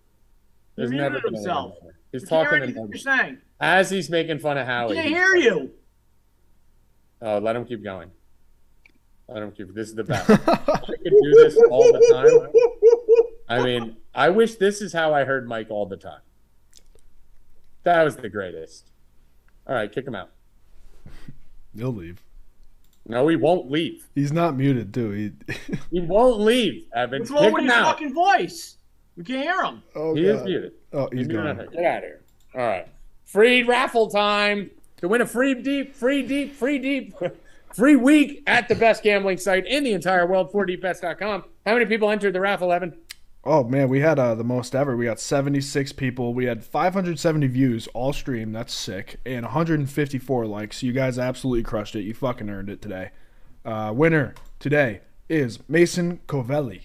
There's He never muted been himself. He's You talking to you're saying. as he's making fun of Howie. Can't hear you. Oh, let him keep going. Let him keep. This is the best. I could do this all the time. I mean, I wish this is how I heard Mike all the time. That was the greatest. All right, kick him out. He'll leave. No, he won't leave. He's not muted, dude. He, He won't leave, Evan. What's wrong with his out. fucking voice? We can't hear him. oh, He is muted. Oh, he's Get out gone. of here. Get out of here. All right. Free raffle time to win a free deep, free deep, free deep, free week at the best gambling site in the entire world, 4dbets.com. How many people entered the raffle, Evan? Oh man, we had uh, the most ever. We got 76 people. We had 570 views all stream. That's sick, and 154 likes. You guys absolutely crushed it. You fucking earned it today. Uh, winner today is Mason Covelli.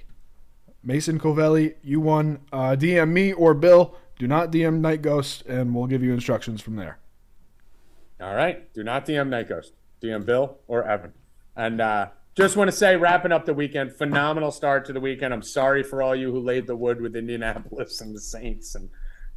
Mason Covelli, you won. Uh, DM me or Bill. Do not DM Night Ghost, and we'll give you instructions from there. All right. Do not DM Night Ghost. DM Bill or Evan. And uh, just want to say, wrapping up the weekend, phenomenal start to the weekend. I'm sorry for all you who laid the wood with Indianapolis and the Saints and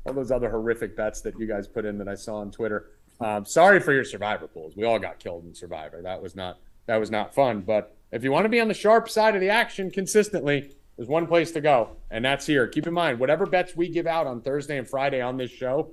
all those other horrific bets that you guys put in that I saw on Twitter. Um, sorry for your Survivor pools. We all got killed in Survivor. That was not that was not fun. But if you want to be on the sharp side of the action consistently, there's one place to go, and that's here. Keep in mind, whatever bets we give out on Thursday and Friday on this show,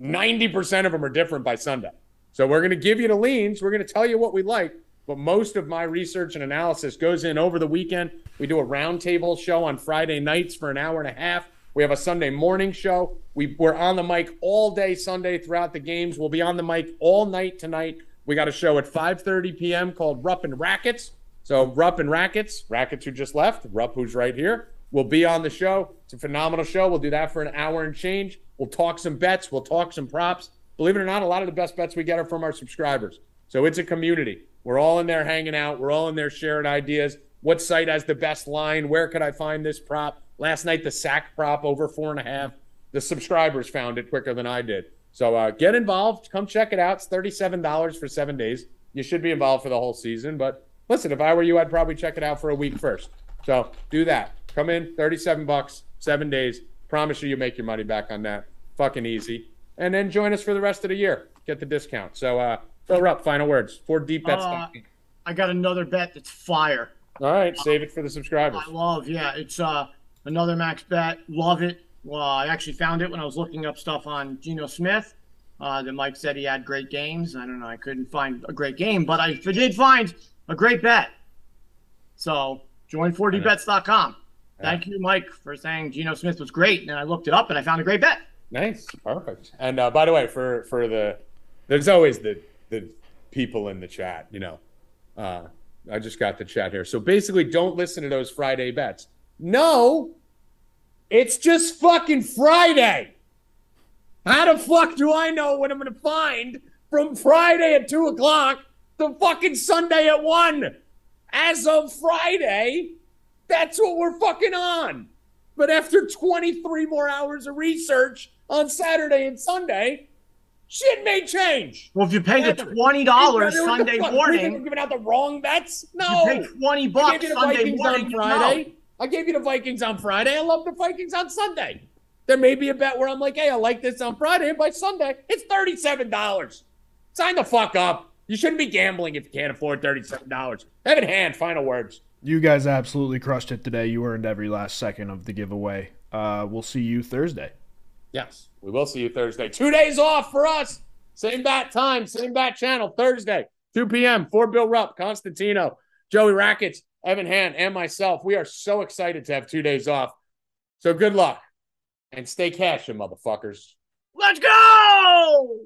90% of them are different by Sunday. So we're going to give you the leans. We're going to tell you what we like. But most of my research and analysis goes in over the weekend. We do a roundtable show on Friday nights for an hour and a half. We have a Sunday morning show. We, we're on the mic all day Sunday throughout the games. We'll be on the mic all night tonight. We got a show at 5:30 p.m. called Rupp and Rackets. So Rupp and Rackets, Rackets who just left, Rupp who's right here, will be on the show. It's a phenomenal show. We'll do that for an hour and change. We'll talk some bets. We'll talk some props. Believe it or not, a lot of the best bets we get are from our subscribers. So it's a community. We're all in there hanging out. We're all in there sharing ideas. What site has the best line? Where could I find this prop? Last night, the sack prop over four and a half. The subscribers found it quicker than I did. So uh, get involved. Come check it out. It's $37 for seven days. You should be involved for the whole season. But listen, if I were you, I'd probably check it out for a week first. So do that. Come in, 37 bucks, seven days. Promise you, you make your money back on that. Fucking easy. And then join us for the rest of the year. Get the discount. So, uh, Rupp, final words. For deep bets. Uh, I got another bet that's fire. All right, save it for the subscribers. I love, yeah. It's uh another max bet. Love it. Well, I actually found it when I was looking up stuff on Geno Smith. Uh, that Mike said he had great games. I don't know. I couldn't find a great game, but I did find a great bet. So join 4dbets.com. Thank you, Mike, for saying Geno Smith was great. And I looked it up and I found a great bet. Nice, perfect. And uh, by the way, for for the there's always the the people in the chat. You know, uh, I just got the chat here. So basically, don't listen to those Friday bets. No, it's just fucking Friday. How the fuck do I know what I'm gonna find from Friday at two o'clock to fucking Sunday at one? As of Friday, that's what we're fucking on. But after 23 more hours of research on Saturday and Sunday, shit may change. Well, if you pay the $20 What the Sunday fuck? We think morning, We're giving out the wrong bets? you No. pay 20 I bucks gave you the Sunday Vikings morning. on Friday. know. I gave you the Vikings on Friday. I love the Vikings on Sunday. There may be a bet where I'm like, hey, I like this on Friday, and by Sunday, it's $37. Sign the fuck up. You shouldn't be gambling if you can't afford $37. Evan Hand, final words. You guys absolutely crushed it today. You earned every last second of the giveaway. Uh, we'll see you Thursday. Yes, we will see you Thursday. Two days off for us. Same bat time, same bat channel, Thursday, 2 p.m. for Bill Rupp, Constantino, Joey Rackets, Evan Han, and myself. We are so excited to have two days off. So good luck and stay cashing, motherfuckers. Let's go!